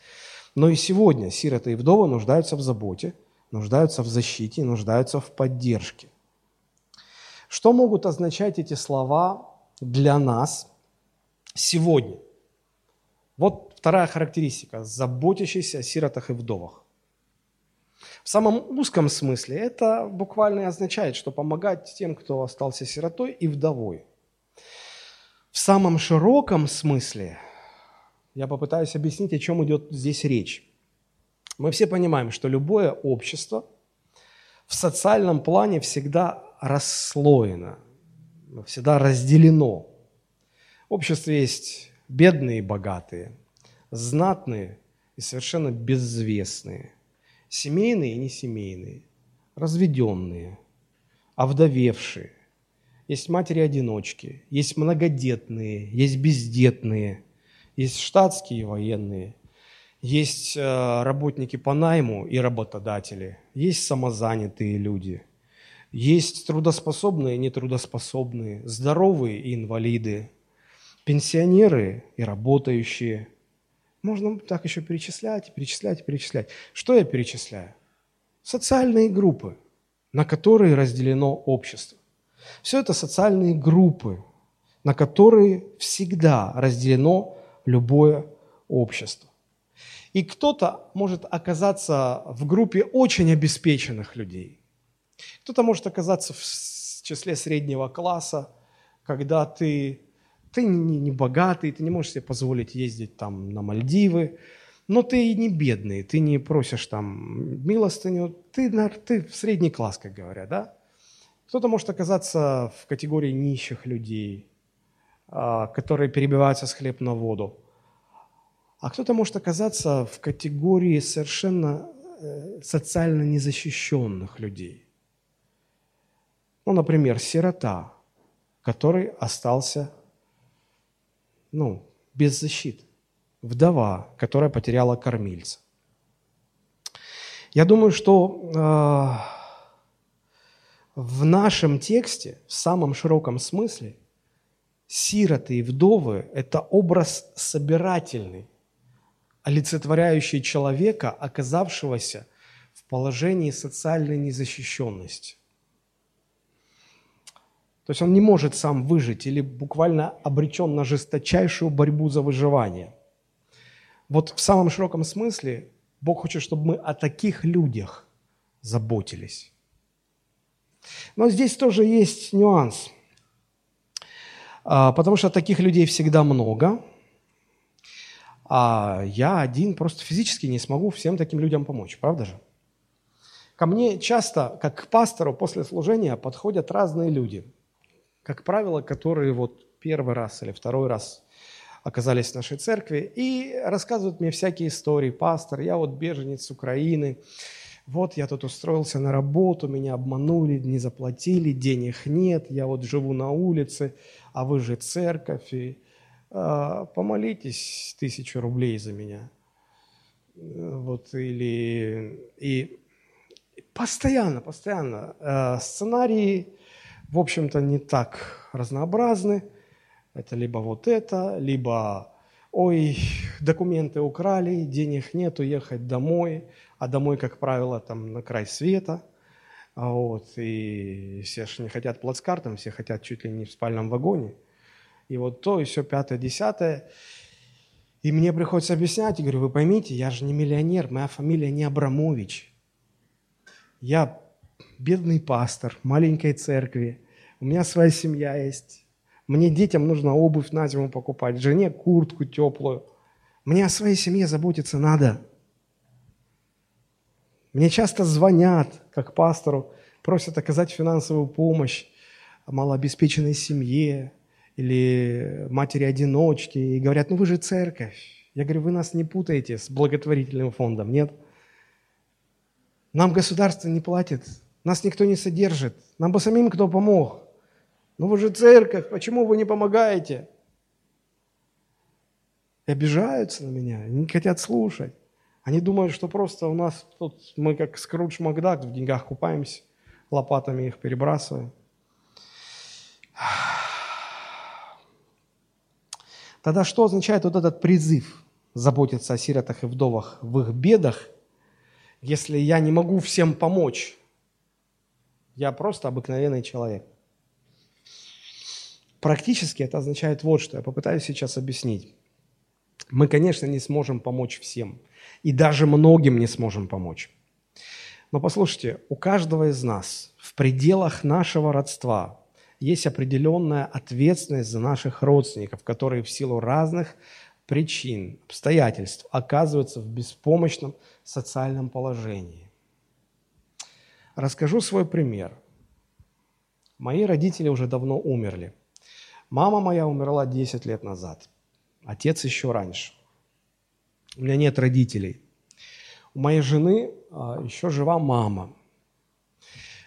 Но и сегодня сироты и вдовы нуждаются в заботе, нуждаются в защите, нуждаются в поддержке. Что могут означать эти слова для нас сегодня? Вот Вторая характеристика – заботящийся о сиротах и вдовах. В самом узком смысле это буквально означает, что помогать тем, кто остался сиротой и вдовой. В самом широком смысле я попытаюсь объяснить, о чем идет здесь речь. Мы все понимаем, что любое общество в социальном плане всегда расслоено, всегда разделено. В обществе есть бедные и богатые – знатные и совершенно безвестные, семейные и несемейные, разведенные, овдовевшие. Есть матери-одиночки, есть многодетные, есть бездетные, есть штатские военные, есть э, работники по найму и работодатели, есть самозанятые люди, есть трудоспособные и нетрудоспособные, здоровые и инвалиды, пенсионеры и работающие – Можно так еще перечислять, перечислять, перечислять. Что я перечисляю? Социальные группы, на которые разделено общество. Все это социальные группы, на которые всегда разделено любое общество. И кто-то может оказаться в группе очень обеспеченных людей. Кто-то может оказаться в числе среднего класса, когда ты, ты не, богатый, ты не можешь себе позволить ездить там на Мальдивы, но ты и не бедный, ты не просишь там милостыню, ты, ты средний класс, как говорят, да? Кто-то может оказаться в категории нищих людей, а, которые перебиваются с хлеб на воду. А кто-то может оказаться в категории совершенно э, социально незащищенных людей. Ну, например, сирота, который остался ну, без защиты. Вдова, которая потеряла кормильца. Я думаю, что э, в нашем тексте, в самом широком смысле, сироты и вдовы – это образ собирательный, олицетворяющий человека, оказавшегося в положении социальной незащищенности. То есть он не может сам выжить или буквально обречен на жесточайшую борьбу за выживание. Вот в самом широком смысле Бог хочет, чтобы мы о таких людях заботились. Но здесь тоже есть нюанс, а, потому что таких людей всегда много, а я один просто физически не смогу всем таким людям помочь, правда же? Ко мне часто, как к пастору, после служения подходят разные люди – как правило, которые вот первый раз или второй раз оказались в нашей церкви и рассказывают мне всякие истории. Пастор, я вот беженец Украины, вот я тут устроился на работу, меня обманули, не заплатили, денег нет, я вот живу на улице, а вы же церковь, и э, помолитесь тысячу рублей за меня. Вот, или, и постоянно, постоянно. Э, сценарии в общем-то, не так разнообразны. Это либо вот это, либо ой, документы украли, денег нет, уехать домой, а домой, как правило, там на край света. А вот, и все же не хотят плацкартом, все хотят чуть ли не в спальном вагоне. И вот то, и все пятое, десятое. И мне приходится объяснять, и говорю, вы поймите, я же не миллионер, моя фамилия не Абрамович. Я бедный пастор маленькой церкви, у меня своя семья есть, мне детям нужно обувь на зиму покупать, жене куртку теплую. Мне о своей семье заботиться надо. Мне часто звонят, как пастору, просят оказать финансовую помощь малообеспеченной семье или матери-одиночки, и говорят, ну вы же церковь. Я говорю, вы нас не путаете с благотворительным фондом, нет? Нам государство не платит нас никто не содержит. Нам бы самим кто помог. Ну вы же церковь, почему вы не помогаете? И обижаются на меня, не хотят слушать. Они думают, что просто у нас тут мы как Скрудж Макдак в деньгах купаемся, лопатами их перебрасываем. Тогда что означает вот этот призыв заботиться о сиротах и вдовах в их бедах, если я не могу всем помочь? Я просто обыкновенный человек. Практически это означает вот что. Я попытаюсь сейчас объяснить. Мы, конечно, не сможем помочь всем. И даже многим не сможем помочь. Но послушайте, у каждого из нас в пределах нашего родства есть определенная ответственность за наших родственников, которые в силу разных причин, обстоятельств оказываются в беспомощном социальном положении. Расскажу свой пример. Мои родители уже давно умерли. Мама моя умерла 10 лет назад. Отец еще раньше. У меня нет родителей. У моей жены а, еще жива мама.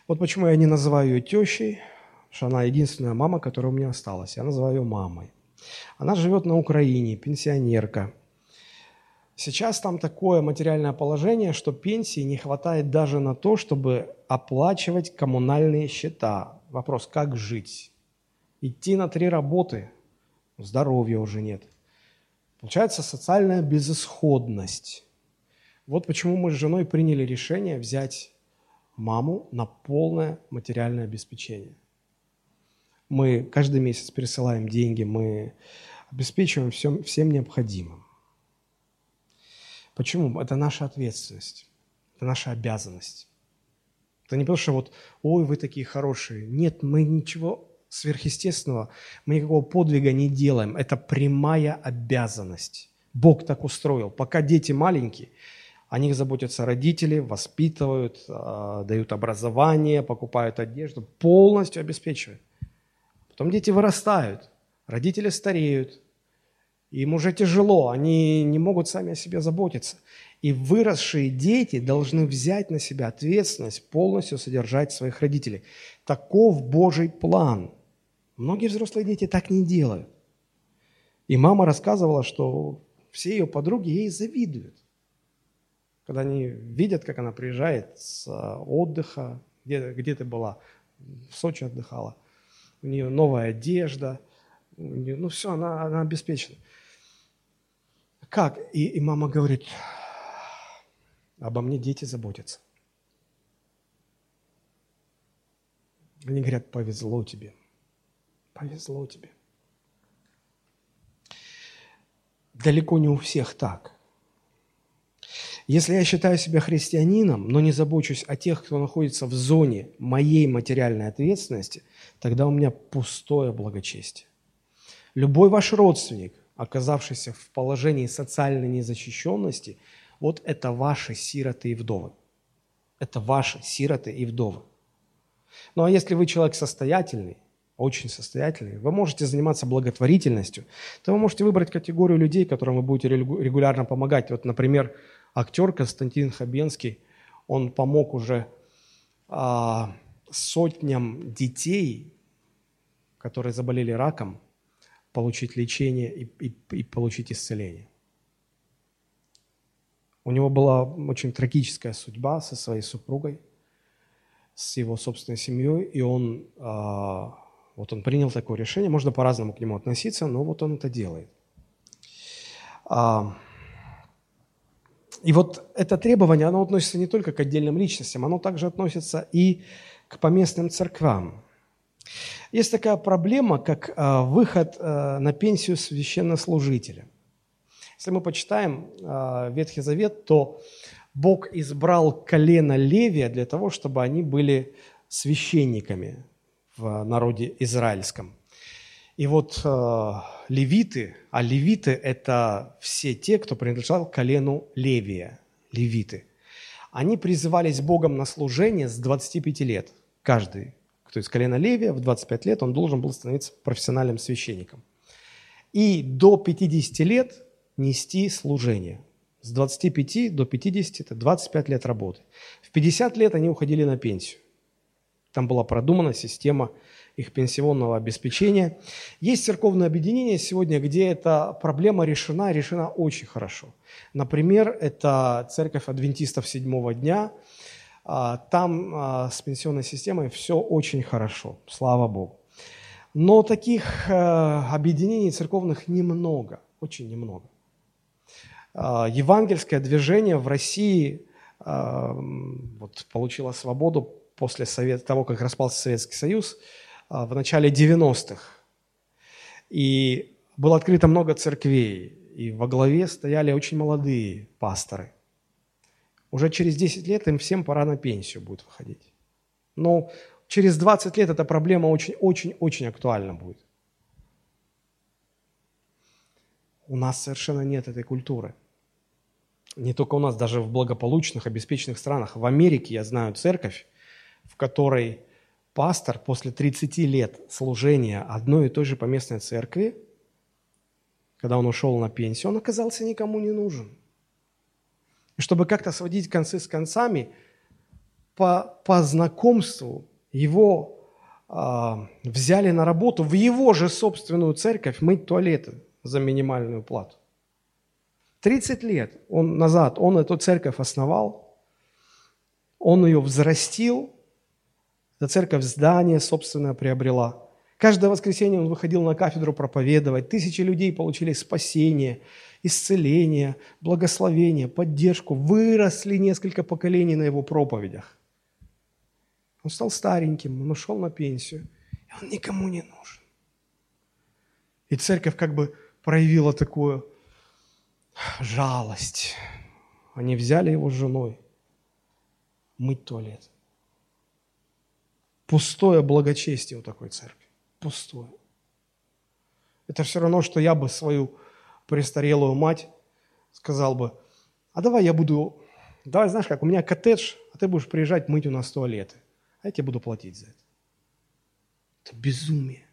Вот почему я не называю ее тещей, потому что она единственная мама, которая у меня осталась. Я называю ее мамой. Она живет на Украине, пенсионерка – Сейчас там такое материальное положение, что пенсии не хватает даже на то, чтобы оплачивать коммунальные счета. Вопрос, как жить? Идти на три работы, здоровья уже нет. Получается социальная безысходность. Вот почему мы с женой приняли решение взять маму на полное материальное обеспечение. Мы каждый месяц пересылаем деньги, мы обеспечиваем всем, всем необходимым. Почему? Это наша ответственность, это наша обязанность. Это не потому, что вот, ой, вы такие хорошие. Нет, мы ничего сверхъестественного, мы никакого подвига не делаем. Это прямая обязанность. Бог так устроил. Пока дети маленькие, о них заботятся родители, воспитывают, а, дают образование, покупают одежду, полностью обеспечивают. Потом дети вырастают, родители стареют, им уже тяжело, они не могут сами о себе заботиться. И выросшие дети должны взять на себя ответственность полностью содержать своих родителей. Таков Божий план. Многие взрослые дети так не делают. И мама рассказывала, что все ее подруги ей завидуют. Когда они видят, как она приезжает с а, отдыха, где, где ты была, в Сочи отдыхала, у нее новая одежда, нее, ну все, она, она обеспечена. Как? И, и мама говорит, обо мне дети заботятся. Они говорят, повезло тебе. Повезло тебе. Далеко не у всех так. Если я считаю себя христианином, но не забочусь о тех, кто находится в зоне моей материальной ответственности, тогда у меня пустое благочестие. Любой ваш родственник, оказавшийся в положении социальной незащищенности, вот это ваши сироты и вдовы. Это ваши сироты и вдовы. Ну а если вы человек состоятельный, очень состоятельный, вы можете заниматься благотворительностью, то вы можете выбрать категорию людей, которым вы будете регулярно помогать. Вот, например, актер Константин Хабенский, он помог уже а, сотням детей, которые заболели раком, получить лечение и, и, и получить исцеление. У него была очень трагическая судьба со своей супругой, с его собственной семьей, и он а, вот он принял такое решение, можно по-разному к нему относиться, но вот он это делает. А, и вот это требование, оно относится не только к отдельным личностям, оно также относится и к поместным церквам. Есть такая проблема, как а, выход а, на пенсию священнослужителя. Если мы почитаем Ветхий Завет, то Бог избрал колено Левия для того, чтобы они были священниками в народе израильском. И вот э, левиты, а левиты – это все те, кто принадлежал к колену Левия, левиты. Они призывались Богом на служение с 25 лет. Каждый, кто из колена Левия, в 25 лет он должен был становиться профессиональным священником. И до 50 лет нести служение. С 25 до 50 – это 25 лет работы. В 50 лет они уходили на пенсию. Там была продумана система их пенсионного обеспечения. Есть церковное объединение сегодня, где эта проблема решена, решена очень хорошо. Например, это церковь адвентистов седьмого дня. А, там а, с пенсионной системой все очень хорошо, слава Богу. Но таких э, объединений церковных немного, очень немного. А, евангельское движение в России вот, получило свободу после совет, того, как распался Советский Союз, а, в начале 90-х. И было открыто много церквей, и во главе стояли очень молодые пасторы. Уже через 10 лет им всем пора на пенсию будет выходить. Но через 20 лет эта проблема очень-очень-очень актуальна будет. У нас совершенно нет этой культуры. Не только у нас, даже в благополучных, обеспеченных странах. В Америке, я знаю, церковь, в которой пастор после 30 лет служения одной и той же поместной церкви, когда он ушел на пенсию, он оказался никому не нужен. И чтобы как-то сводить концы с концами, по, по знакомству его э, взяли на работу в его же собственную церковь мыть туалеты за минимальную плату. 30 лет он назад он эту церковь основал, он ее взрастил, эта церковь здание собственное приобрела. Каждое воскресенье он выходил на кафедру проповедовать. Тысячи людей получили спасение, исцеление, благословение, поддержку. Выросли несколько поколений на его проповедях. Он стал стареньким, он ушел на пенсию, и он никому не нужен. И церковь как бы проявила такую жалость. Они взяли его с женой мыть туалет. Пустое благочестие у такой церкви пустое. Это все равно, что я бы свою престарелую мать сказал бы, а давай я буду, давай, знаешь как, у меня коттедж, а ты будешь приезжать мыть у нас туалеты, а я тебе буду платить за это. Это безумие.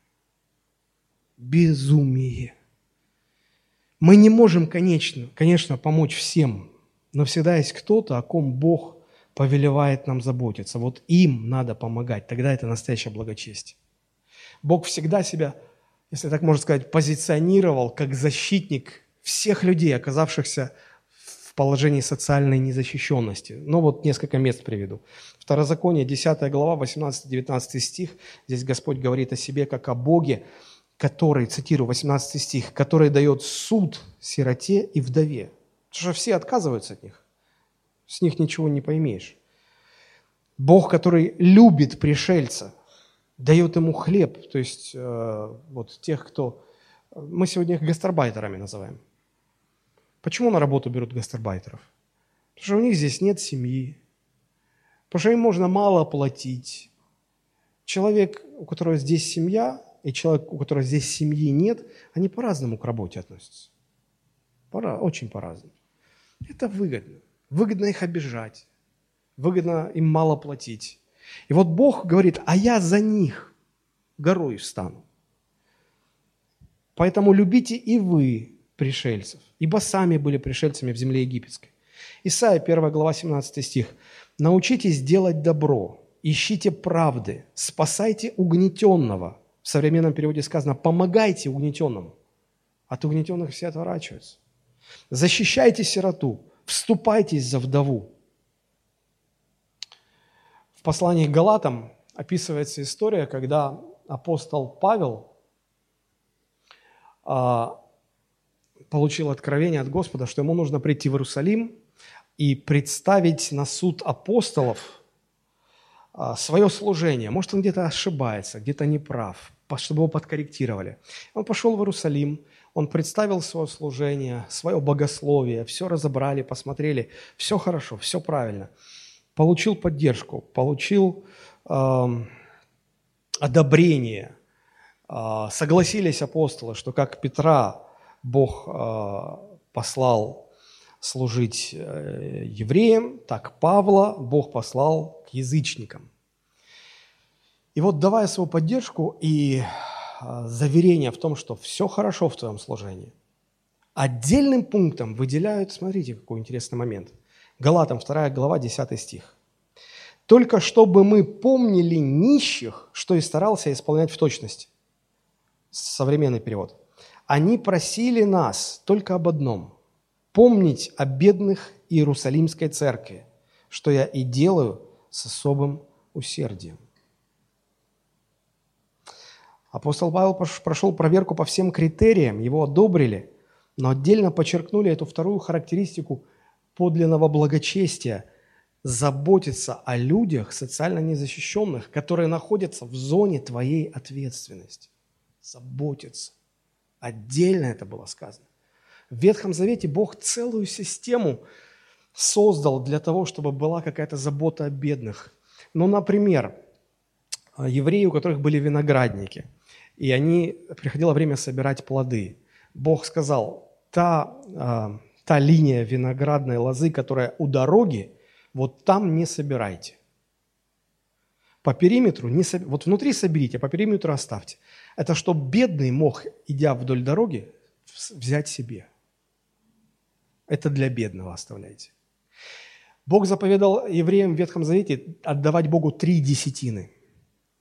Безумие. Мы не можем, конечно, конечно, помочь всем, но всегда есть кто-то, о ком Бог повелевает нам заботиться. Вот им надо помогать, тогда это настоящее благочестие. Бог всегда себя, если так можно сказать, позиционировал как защитник всех людей, оказавшихся в положении социальной незащищенности. Ну вот несколько мест приведу. Второзаконие, 10 глава, 18-19 стих. Здесь Господь говорит о себе как о Боге, который, цитирую 18 стих, который дает суд сироте и вдове. Потому что все отказываются от них. С них ничего не поймешь. Бог, который любит пришельца – дает ему хлеб, то есть э, вот тех, кто... Мы сегодня их гастарбайтерами называем. Почему на работу берут гастарбайтеров? Потому что у них здесь нет семьи, потому что им можно мало платить. Человек, у которого здесь семья, и человек, у которого здесь семьи нет, они по-разному к работе относятся. Пора, очень по-разному. Это выгодно. Выгодно их обижать. Выгодно им мало платить. И вот Бог говорит, а я за них горой встану. Поэтому любите и вы пришельцев, ибо сами были пришельцами в земле египетской. Исайя 1 глава 17 стих. «Научитесь делать добро, ищите правды, спасайте угнетенного». В современном переводе сказано «помогайте угнетенному». От угнетенных все отворачиваются. «Защищайте сироту, вступайтесь за вдову, послании к Галатам описывается история, когда апостол Павел а, получил откровение от Господа, что ему нужно прийти в Иерусалим и представить на суд апостолов а, свое служение. Может, он где-то ошибается, где-то не прав, чтобы его подкорректировали. Он пошел в Иерусалим, он представил свое служение, свое богословие, все разобрали, посмотрели, все хорошо, все правильно – получил поддержку, получил э, одобрение. Э, согласились апостолы, что как Петра Бог э, послал служить э, евреям, так Павла Бог послал к язычникам. И вот давая свою поддержку и заверение в том, что все хорошо в твоем служении, отдельным пунктом выделяют, смотрите, какой интересный момент – Галатам 2 глава, 10 стих. «Только чтобы мы помнили нищих, что и старался исполнять в точности». Современный перевод. «Они просили нас только об одном – помнить о бедных Иерусалимской церкви, что я и делаю с особым усердием». Апостол Павел прошел проверку по всем критериям, его одобрили, но отдельно подчеркнули эту вторую характеристику – подлинного благочестия заботиться о людях социально незащищенных, которые находятся в зоне твоей ответственности. Заботиться. Отдельно это было сказано. В Ветхом Завете Бог целую систему создал для того, чтобы была какая-то забота о бедных. Ну, например, евреи, у которых были виноградники, и они приходило время собирать плоды. Бог сказал, та а, та линия виноградной лозы, которая у дороги, вот там не собирайте. По периметру, не соб... вот внутри соберите, а по периметру оставьте. Это чтобы бедный мог, идя вдоль дороги, взять себе. Это для бедного оставляйте. Бог заповедал евреям в Ветхом Завете отдавать Богу три десятины.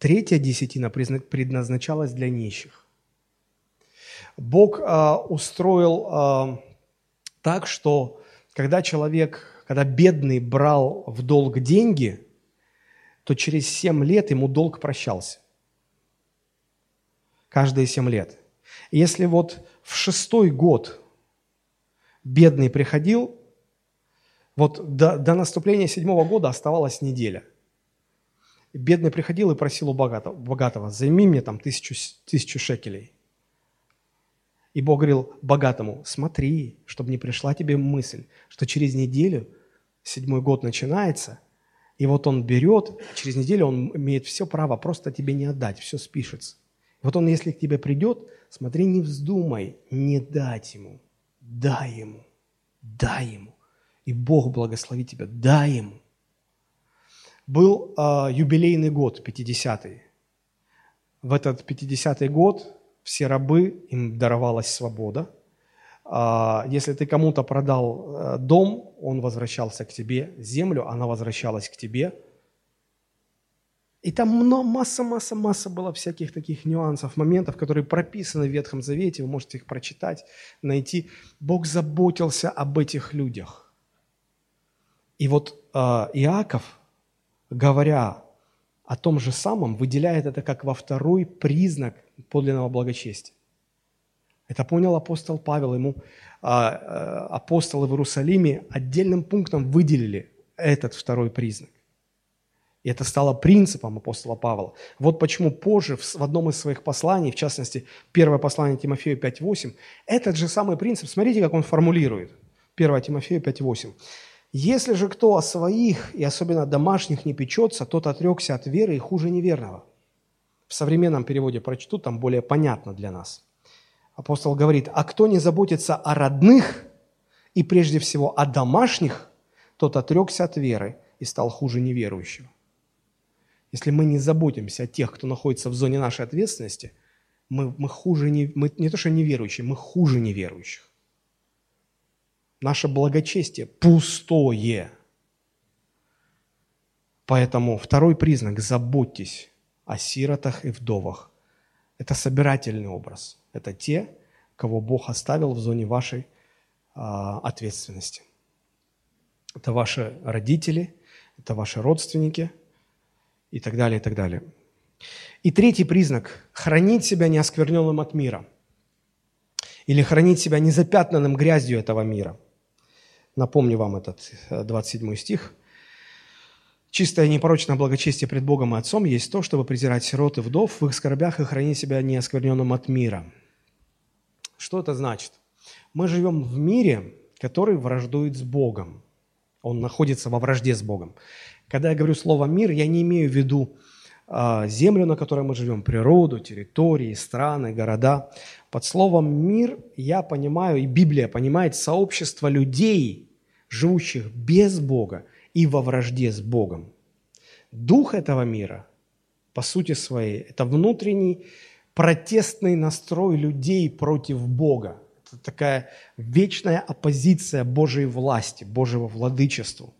Третья десятина предназначалась для нищих. Бог э, устроил э, так, что когда человек, когда бедный брал в долг деньги, то через семь лет ему долг прощался. каждые семь лет. Если вот в шестой год бедный приходил, вот до, до наступления седьмого года оставалась неделя. Бедный приходил и просил у богатого, богатого займи мне там тысячу, тысячу шекелей. И Бог говорил богатому, смотри, чтобы не пришла тебе мысль, что через неделю седьмой год начинается, и вот он берет, через неделю он имеет все право просто тебе не отдать, все спишется. Вот он, если к тебе придет, смотри, не вздумай не дать ему, дай ему, дай ему. И Бог благословит тебя, дай ему. Был э, юбилейный год, 50-й. В этот 50-й год все рабы, им даровалась свобода. А, если ты кому-то продал э, дом, он возвращался к тебе, землю, она возвращалась к тебе. И там масса-масса-масса было всяких таких нюансов, моментов, которые прописаны в Ветхом Завете, вы можете их прочитать, найти. Бог заботился об этих людях. И вот э, Иаков, говоря о том же самом, выделяет это как во второй признак подлинного благочестия. Это понял апостол Павел, ему а, а, апостолы в Иерусалиме отдельным пунктом выделили этот второй признак. И это стало принципом апостола Павла. Вот почему позже в одном из своих посланий, в частности, первое послание Тимофею 5.8, этот же самый принцип, смотрите, как он формулирует. 1 Тимофею 5.8. «Если же кто о своих, и особенно домашних, не печется, тот отрекся от веры и хуже неверного». В современном переводе прочту, там более понятно для нас. Апостол говорит, а кто не заботится о родных и прежде всего о домашних, тот отрекся от веры и стал хуже неверующего. Если мы не заботимся о тех, кто находится в зоне нашей ответственности, мы, мы хуже не, мы не то что неверующие, мы хуже неверующих. Наше благочестие пустое. Поэтому второй признак – заботьтесь о сиротах и вдовах. Это собирательный образ. Это те, кого Бог оставил в зоне вашей а, ответственности. Это ваши родители, это ваши родственники и так далее, и так далее. И третий признак – хранить себя неоскверненным от мира. Или хранить себя незапятнанным грязью этого мира. Напомню вам этот 27 э, стих – Чистое непорочное благочестие пред Богом и Отцом есть то, чтобы презирать сирот и вдов в их скорбях и хранить себя неоскверненным от мира. Что это значит? Мы живем в мире, который враждует с Богом. Он находится во вражде с Богом. Когда я говорю слово «мир», я не имею в виду землю, на которой мы живем, природу, территории, страны, города. Под словом «мир» я понимаю, и Библия понимает сообщество людей, живущих без Бога и во вражде с Богом. Дух этого мира, по сути своей, это внутренний протестный настрой людей против Бога. Это такая вечная оппозиция Божьей власти, Божьего владычеству.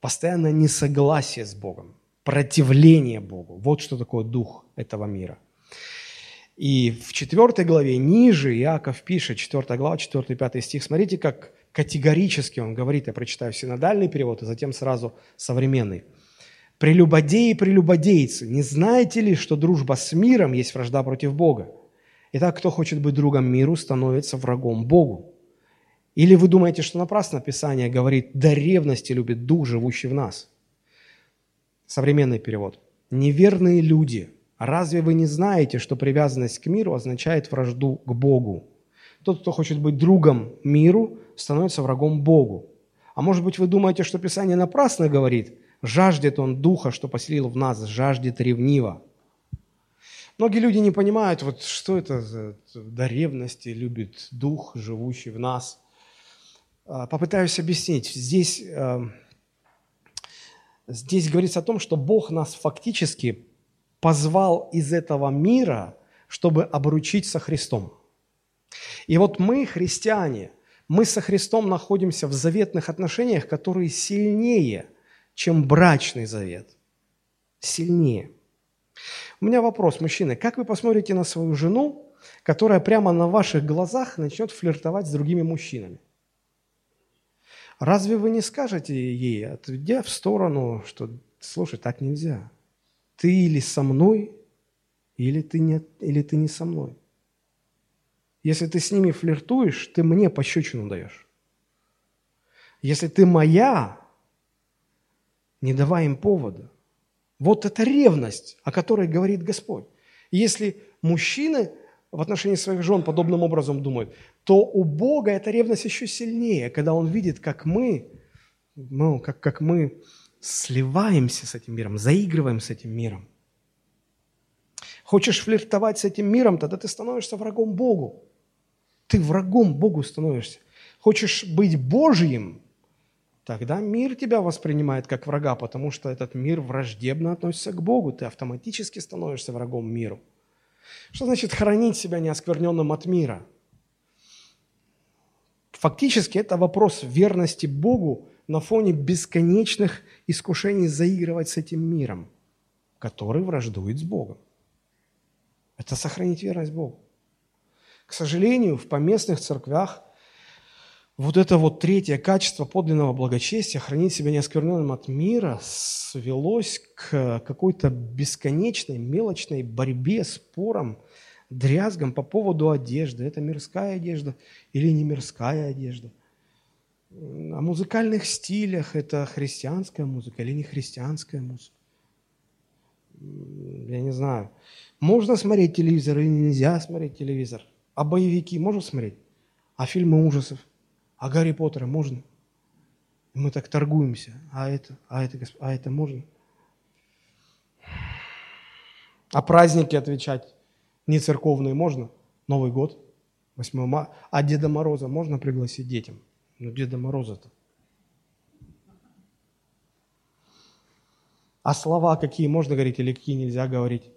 Постоянное несогласие с Богом, противление Богу. Вот что такое дух этого мира. И в четвертой главе, ниже, Иаков пишет, 4 глава, 4-5 стих, смотрите, как категорически он говорит, я прочитаю синодальный перевод, и затем сразу современный. «Прелюбодеи и прелюбодейцы, не знаете ли, что дружба с миром есть вражда против Бога? Итак, кто хочет быть другом миру, становится врагом Богу. Или вы думаете, что напрасно Писание говорит, до ревности любит Дух, живущий в нас?» Современный перевод. «Неверные люди, разве вы не знаете, что привязанность к миру означает вражду к Богу? Тот, кто хочет быть другом миру, становится врагом Богу. А может быть, вы думаете, что Писание напрасно говорит, жаждет он духа, что поселил в нас, жаждет ревниво. Многие люди не понимают, вот что это за до ревности любит дух, живущий в нас. А, попытаюсь объяснить. Здесь, а, здесь говорится о том, что Бог нас фактически позвал из этого мира, чтобы обручить со Христом. И вот мы, христиане, мы со Христом находимся в заветных отношениях, которые сильнее, чем брачный завет. Сильнее. У меня вопрос, мужчины, как вы посмотрите на свою жену, которая прямо на ваших глазах начнет флиртовать с другими мужчинами? Разве вы не скажете ей, отведя в сторону, что, слушай, так нельзя. Ты или со мной, или ты не, или ты не со мной. Если ты с ними флиртуешь, ты мне пощечину даешь. Если ты моя, не давай им повода. Вот это ревность, о которой говорит Господь. Если мужчины в отношении своих жен подобным образом думают, то у Бога эта ревность еще сильнее, когда Он видит, как мы, ну, как, как мы сливаемся с этим миром, заигрываем с этим миром. Хочешь флиртовать с этим миром, тогда ты становишься врагом Богу. Ты врагом Богу становишься. Хочешь быть Божьим, тогда мир тебя воспринимает как врага, потому что этот мир враждебно относится к Богу. Ты автоматически становишься врагом миру. Что значит хранить себя неоскверненным от мира? Фактически это вопрос верности Богу на фоне бесконечных искушений заигрывать с этим миром, который враждует с Богом. Это сохранить верность Богу. К сожалению, в поместных церквях вот это вот третье качество подлинного благочестия, хранить себя неоскверненным от мира, свелось к какой-то бесконечной, мелочной борьбе, спорам, дрязгам по поводу одежды. Это мирская одежда или не мирская одежда. О музыкальных стилях, это христианская музыка или не христианская музыка. Я не знаю. Можно смотреть телевизор или нельзя смотреть телевизор? А боевики можно смотреть? А фильмы ужасов? А Гарри Поттера можно? Мы так торгуемся. А это, а это, а это можно? А праздники отвечать не церковные можно? Новый год, 8 марта. А Деда Мороза можно пригласить детям? Ну, Деда Мороза-то. А слова какие можно говорить или какие нельзя говорить?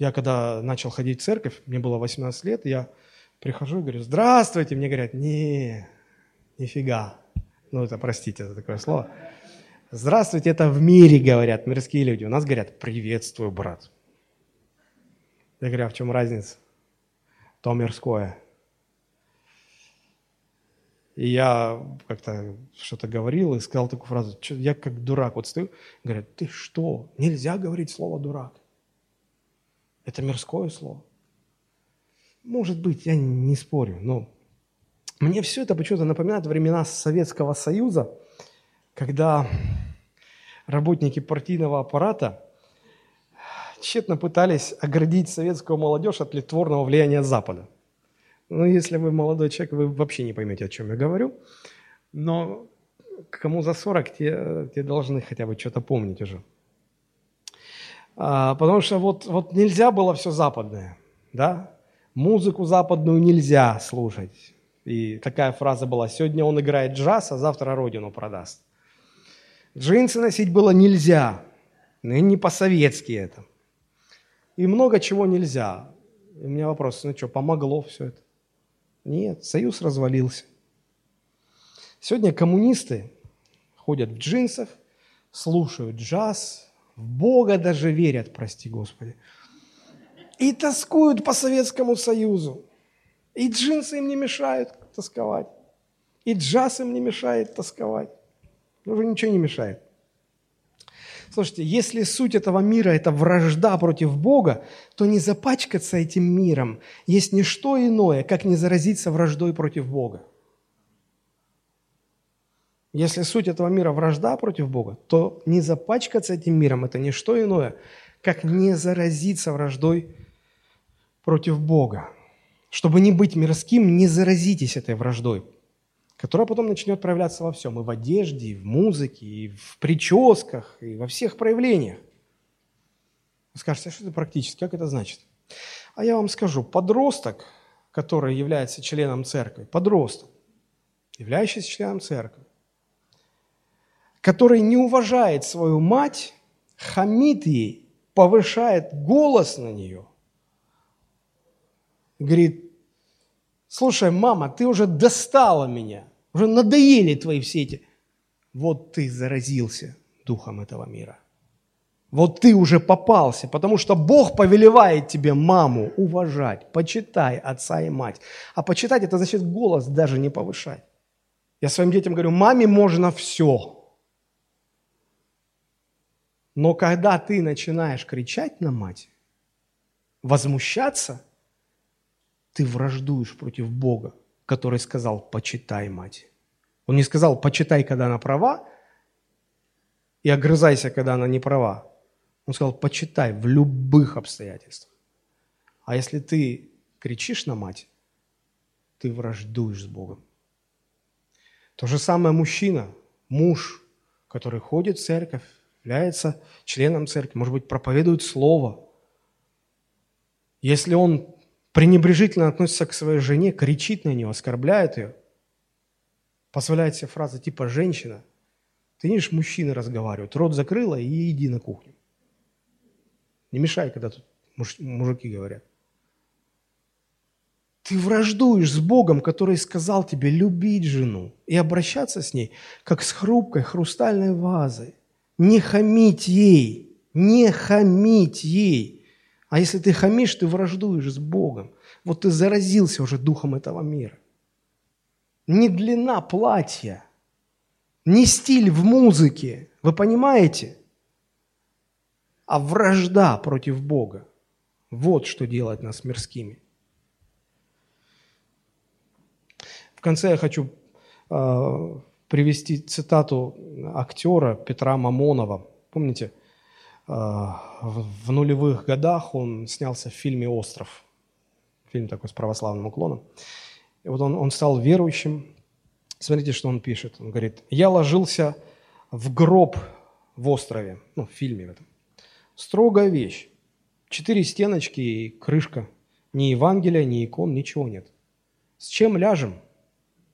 Я когда начал ходить в церковь, мне было 18 лет, я прихожу говорю, здравствуйте, мне говорят, не, нифига. Ну, это, простите, это такое слово. Здравствуйте, это в мире говорят мирские люди. У нас говорят, приветствую, брат. Я говорю, а в чем разница? То мирское. И я как-то что-то говорил и сказал такую фразу, я как дурак вот стою, говорят, ты что, нельзя говорить слово дурак. Это мирское слово. Может быть, я не спорю, но мне все это почему-то напоминает времена Советского Союза, когда работники партийного аппарата тщетно пытались оградить советскую молодежь от литворного влияния Запада. Ну, если вы молодой человек, вы вообще не поймете, о чем я говорю. Но кому за 40, те, те должны хотя бы что-то помнить уже. А, потому что вот, вот нельзя было все западное, да? Музыку западную нельзя слушать. И такая фраза была, сегодня он играет джаз, а завтра родину продаст. Джинсы носить было нельзя, ну и не по-советски это. И много чего нельзя. И у меня вопрос, ну что, помогло все это? Нет, союз развалился. Сегодня коммунисты ходят в джинсах, слушают джаз, в Бога даже верят, прости Господи. И тоскуют по Советскому Союзу. И джинсы им не мешают тосковать. И джаз им не мешает тосковать. Уже ничего не мешает. Слушайте, если суть этого мира – это вражда против Бога, то не запачкаться этим миром есть не что иное, как не заразиться враждой против Бога. Если суть этого мира вражда против Бога, то не запачкаться этим миром – это не что иное, как не заразиться враждой против Бога. Чтобы не быть мирским, не заразитесь этой враждой, которая потом начнет проявляться во всем, и в одежде, и в музыке, и в прическах, и во всех проявлениях. Вы скажете, а что это практически, как это значит? А я вам скажу, подросток, который является членом церкви, подросток, являющийся членом церкви, который не уважает свою мать, хамит ей, повышает голос на нее, говорит, слушай, мама, ты уже достала меня, уже надоели твои все эти. Вот ты заразился духом этого мира. Вот ты уже попался, потому что Бог повелевает тебе маму уважать, почитай отца и мать. А почитать это значит голос даже не повышать. Я своим детям говорю, маме можно все – но когда ты начинаешь кричать на мать, возмущаться, ты враждуешь против Бога, который сказал «почитай мать». Он не сказал «почитай, когда она права», и огрызайся, когда она не права. Он сказал «почитай в любых обстоятельствах». А если ты кричишь на мать, ты враждуешь с Богом. То же самое мужчина, муж, который ходит в церковь, является членом церкви, может быть, проповедует Слово. Если он пренебрежительно относится к своей жене, кричит на нее, оскорбляет ее, позволяет себе фразы типа «женщина», ты видишь, мужчины разговаривают, рот закрыла и иди на кухню. Не мешай, когда тут мужики говорят. Ты враждуешь с Богом, который сказал тебе любить жену и обращаться с ней, как с хрупкой хрустальной вазой. Не хамить ей, не хамить ей. А если ты хамишь, ты враждуешь с Богом. Вот ты заразился уже духом этого мира. Не длина платья, не стиль в музыке, вы понимаете? А вражда против Бога. Вот что делает нас мирскими. конце я хочу э, привести цитату актера Петра Мамонова. Помните, в, в нулевых годах он снялся в фильме «Остров». Фильм такой с православным уклоном. И вот он, он стал верующим. Смотрите, что он пишет. Он говорит, «Я ложился в гроб в острове». Ну, в фильме в этом. Строгая вещь. Четыре стеночки и крышка. Ни Евангелия, ни икон, ничего нет. С чем ляжем?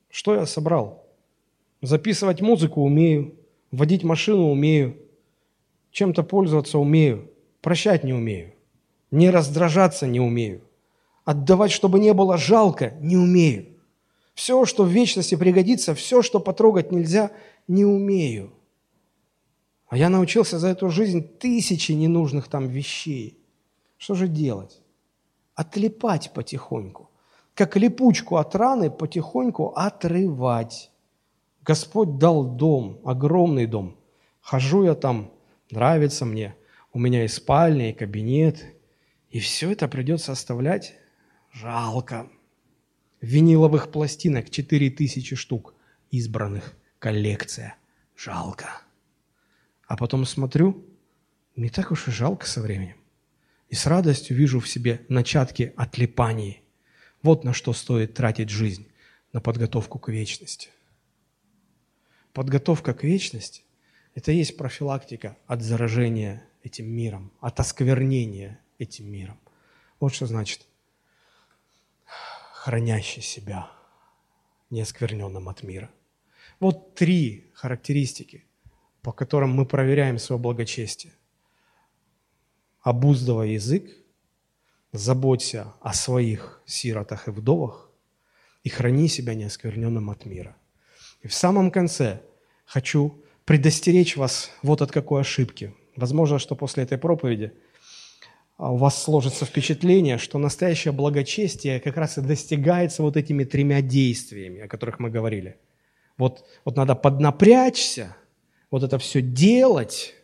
Что я собрал? Записывать музыку умею, водить машину умею, чем-то пользоваться умею, прощать не умею, не раздражаться не умею, отдавать, чтобы не было жалко, не умею. Все, что в вечности пригодится, все, что потрогать нельзя, не умею. А я научился за эту жизнь тысячи ненужных там вещей. Что же делать? Отлипать потихоньку как липучку от раны потихоньку отрывать. Господь дал дом, огромный дом. Хожу я там, нравится мне. У меня и спальня, и кабинет. И все это придется оставлять? Жалко. Виниловых пластинок 4000 штук избранных. Коллекция. Жалко. А потом смотрю, не так уж и жалко со временем. И с радостью вижу в себе начатки отлипаний. Вот на что стоит тратить жизнь, на подготовку к вечности. Подготовка к вечности – это и есть профилактика от заражения этим миром, от осквернения этим миром. Вот что значит хранящий себя, неоскверненным от мира. Вот три характеристики, по которым мы проверяем свое благочестие. Обуздывая язык – заботься о своих сиротах и вдовах и храни себя неоскверненным от мира. И в самом конце хочу предостеречь вас вот от какой ошибки. Возможно, что после этой проповеди а, у вас сложится впечатление, что настоящее благочестие как раз и достигается вот этими тремя действиями, о которых мы говорили. Вот, вот надо поднапрячься, вот это все делать,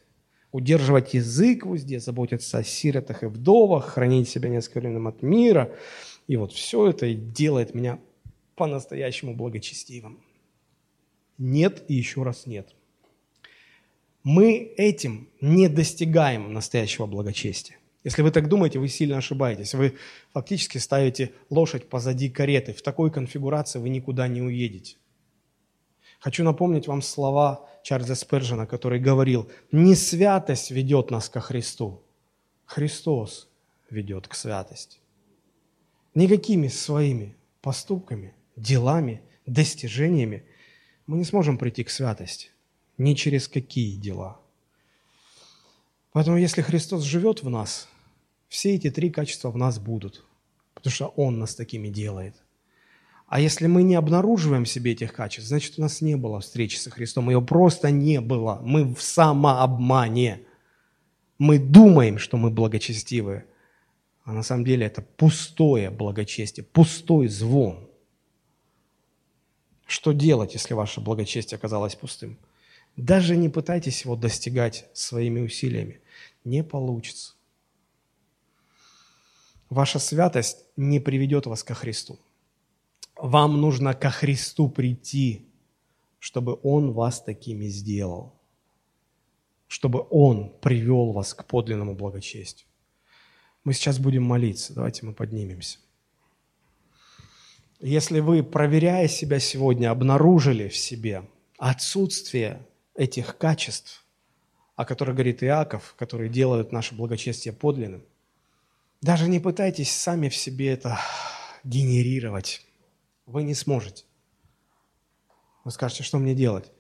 удерживать язык в узде, заботиться о сиротах и вдовах, хранить себя неоскверненным от мира. И вот все это делает меня по-настоящему благочестивым. Нет и еще раз нет. Мы этим не достигаем настоящего благочестия. Если вы так думаете, вы сильно ошибаетесь. Вы фактически ставите лошадь позади кареты. В такой конфигурации вы никуда не уедете. Хочу напомнить вам слова Чарльза Спержина, который говорил, не святость ведет нас ко Христу, Христос ведет к святости. Никакими своими поступками, делами, достижениями мы не сможем прийти к святости. Ни через какие дела. Поэтому если Христос живет в нас, все эти три качества в нас будут, потому что Он нас такими делает – а если мы не обнаруживаем в себе этих качеств, значит, у нас не было встречи со Христом. Ее просто не было. Мы в самообмане. Мы думаем, что мы благочестивые. А на самом деле это пустое благочестие, пустой звон. Что делать, если ваше благочестие оказалось пустым? Даже не пытайтесь его достигать своими усилиями. Не получится. Ваша святость не приведет вас ко Христу. Вам нужно ко Христу прийти, чтобы Он вас такими сделал, чтобы Он привел вас к подлинному благочестию. Мы сейчас будем молиться. Давайте мы поднимемся. Если вы, проверяя себя сегодня, обнаружили в себе отсутствие этих качеств, о которых говорит Иаков, которые делают наше благочестие подлинным, даже не пытайтесь сами в себе это генерировать. Вы не сможете. Вы скажете, что мне делать?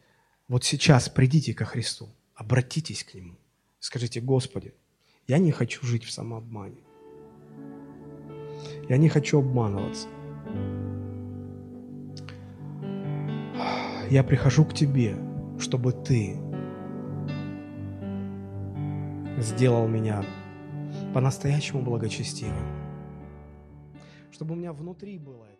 Вот сейчас придите ко Христу, обратитесь к Нему. Скажите, Господи, я не хочу жить в самообмане. Я не хочу обманываться. Я прихожу к Тебе, чтобы Ты сделал меня по-настоящему благочестивым. Чтобы у меня внутри было это.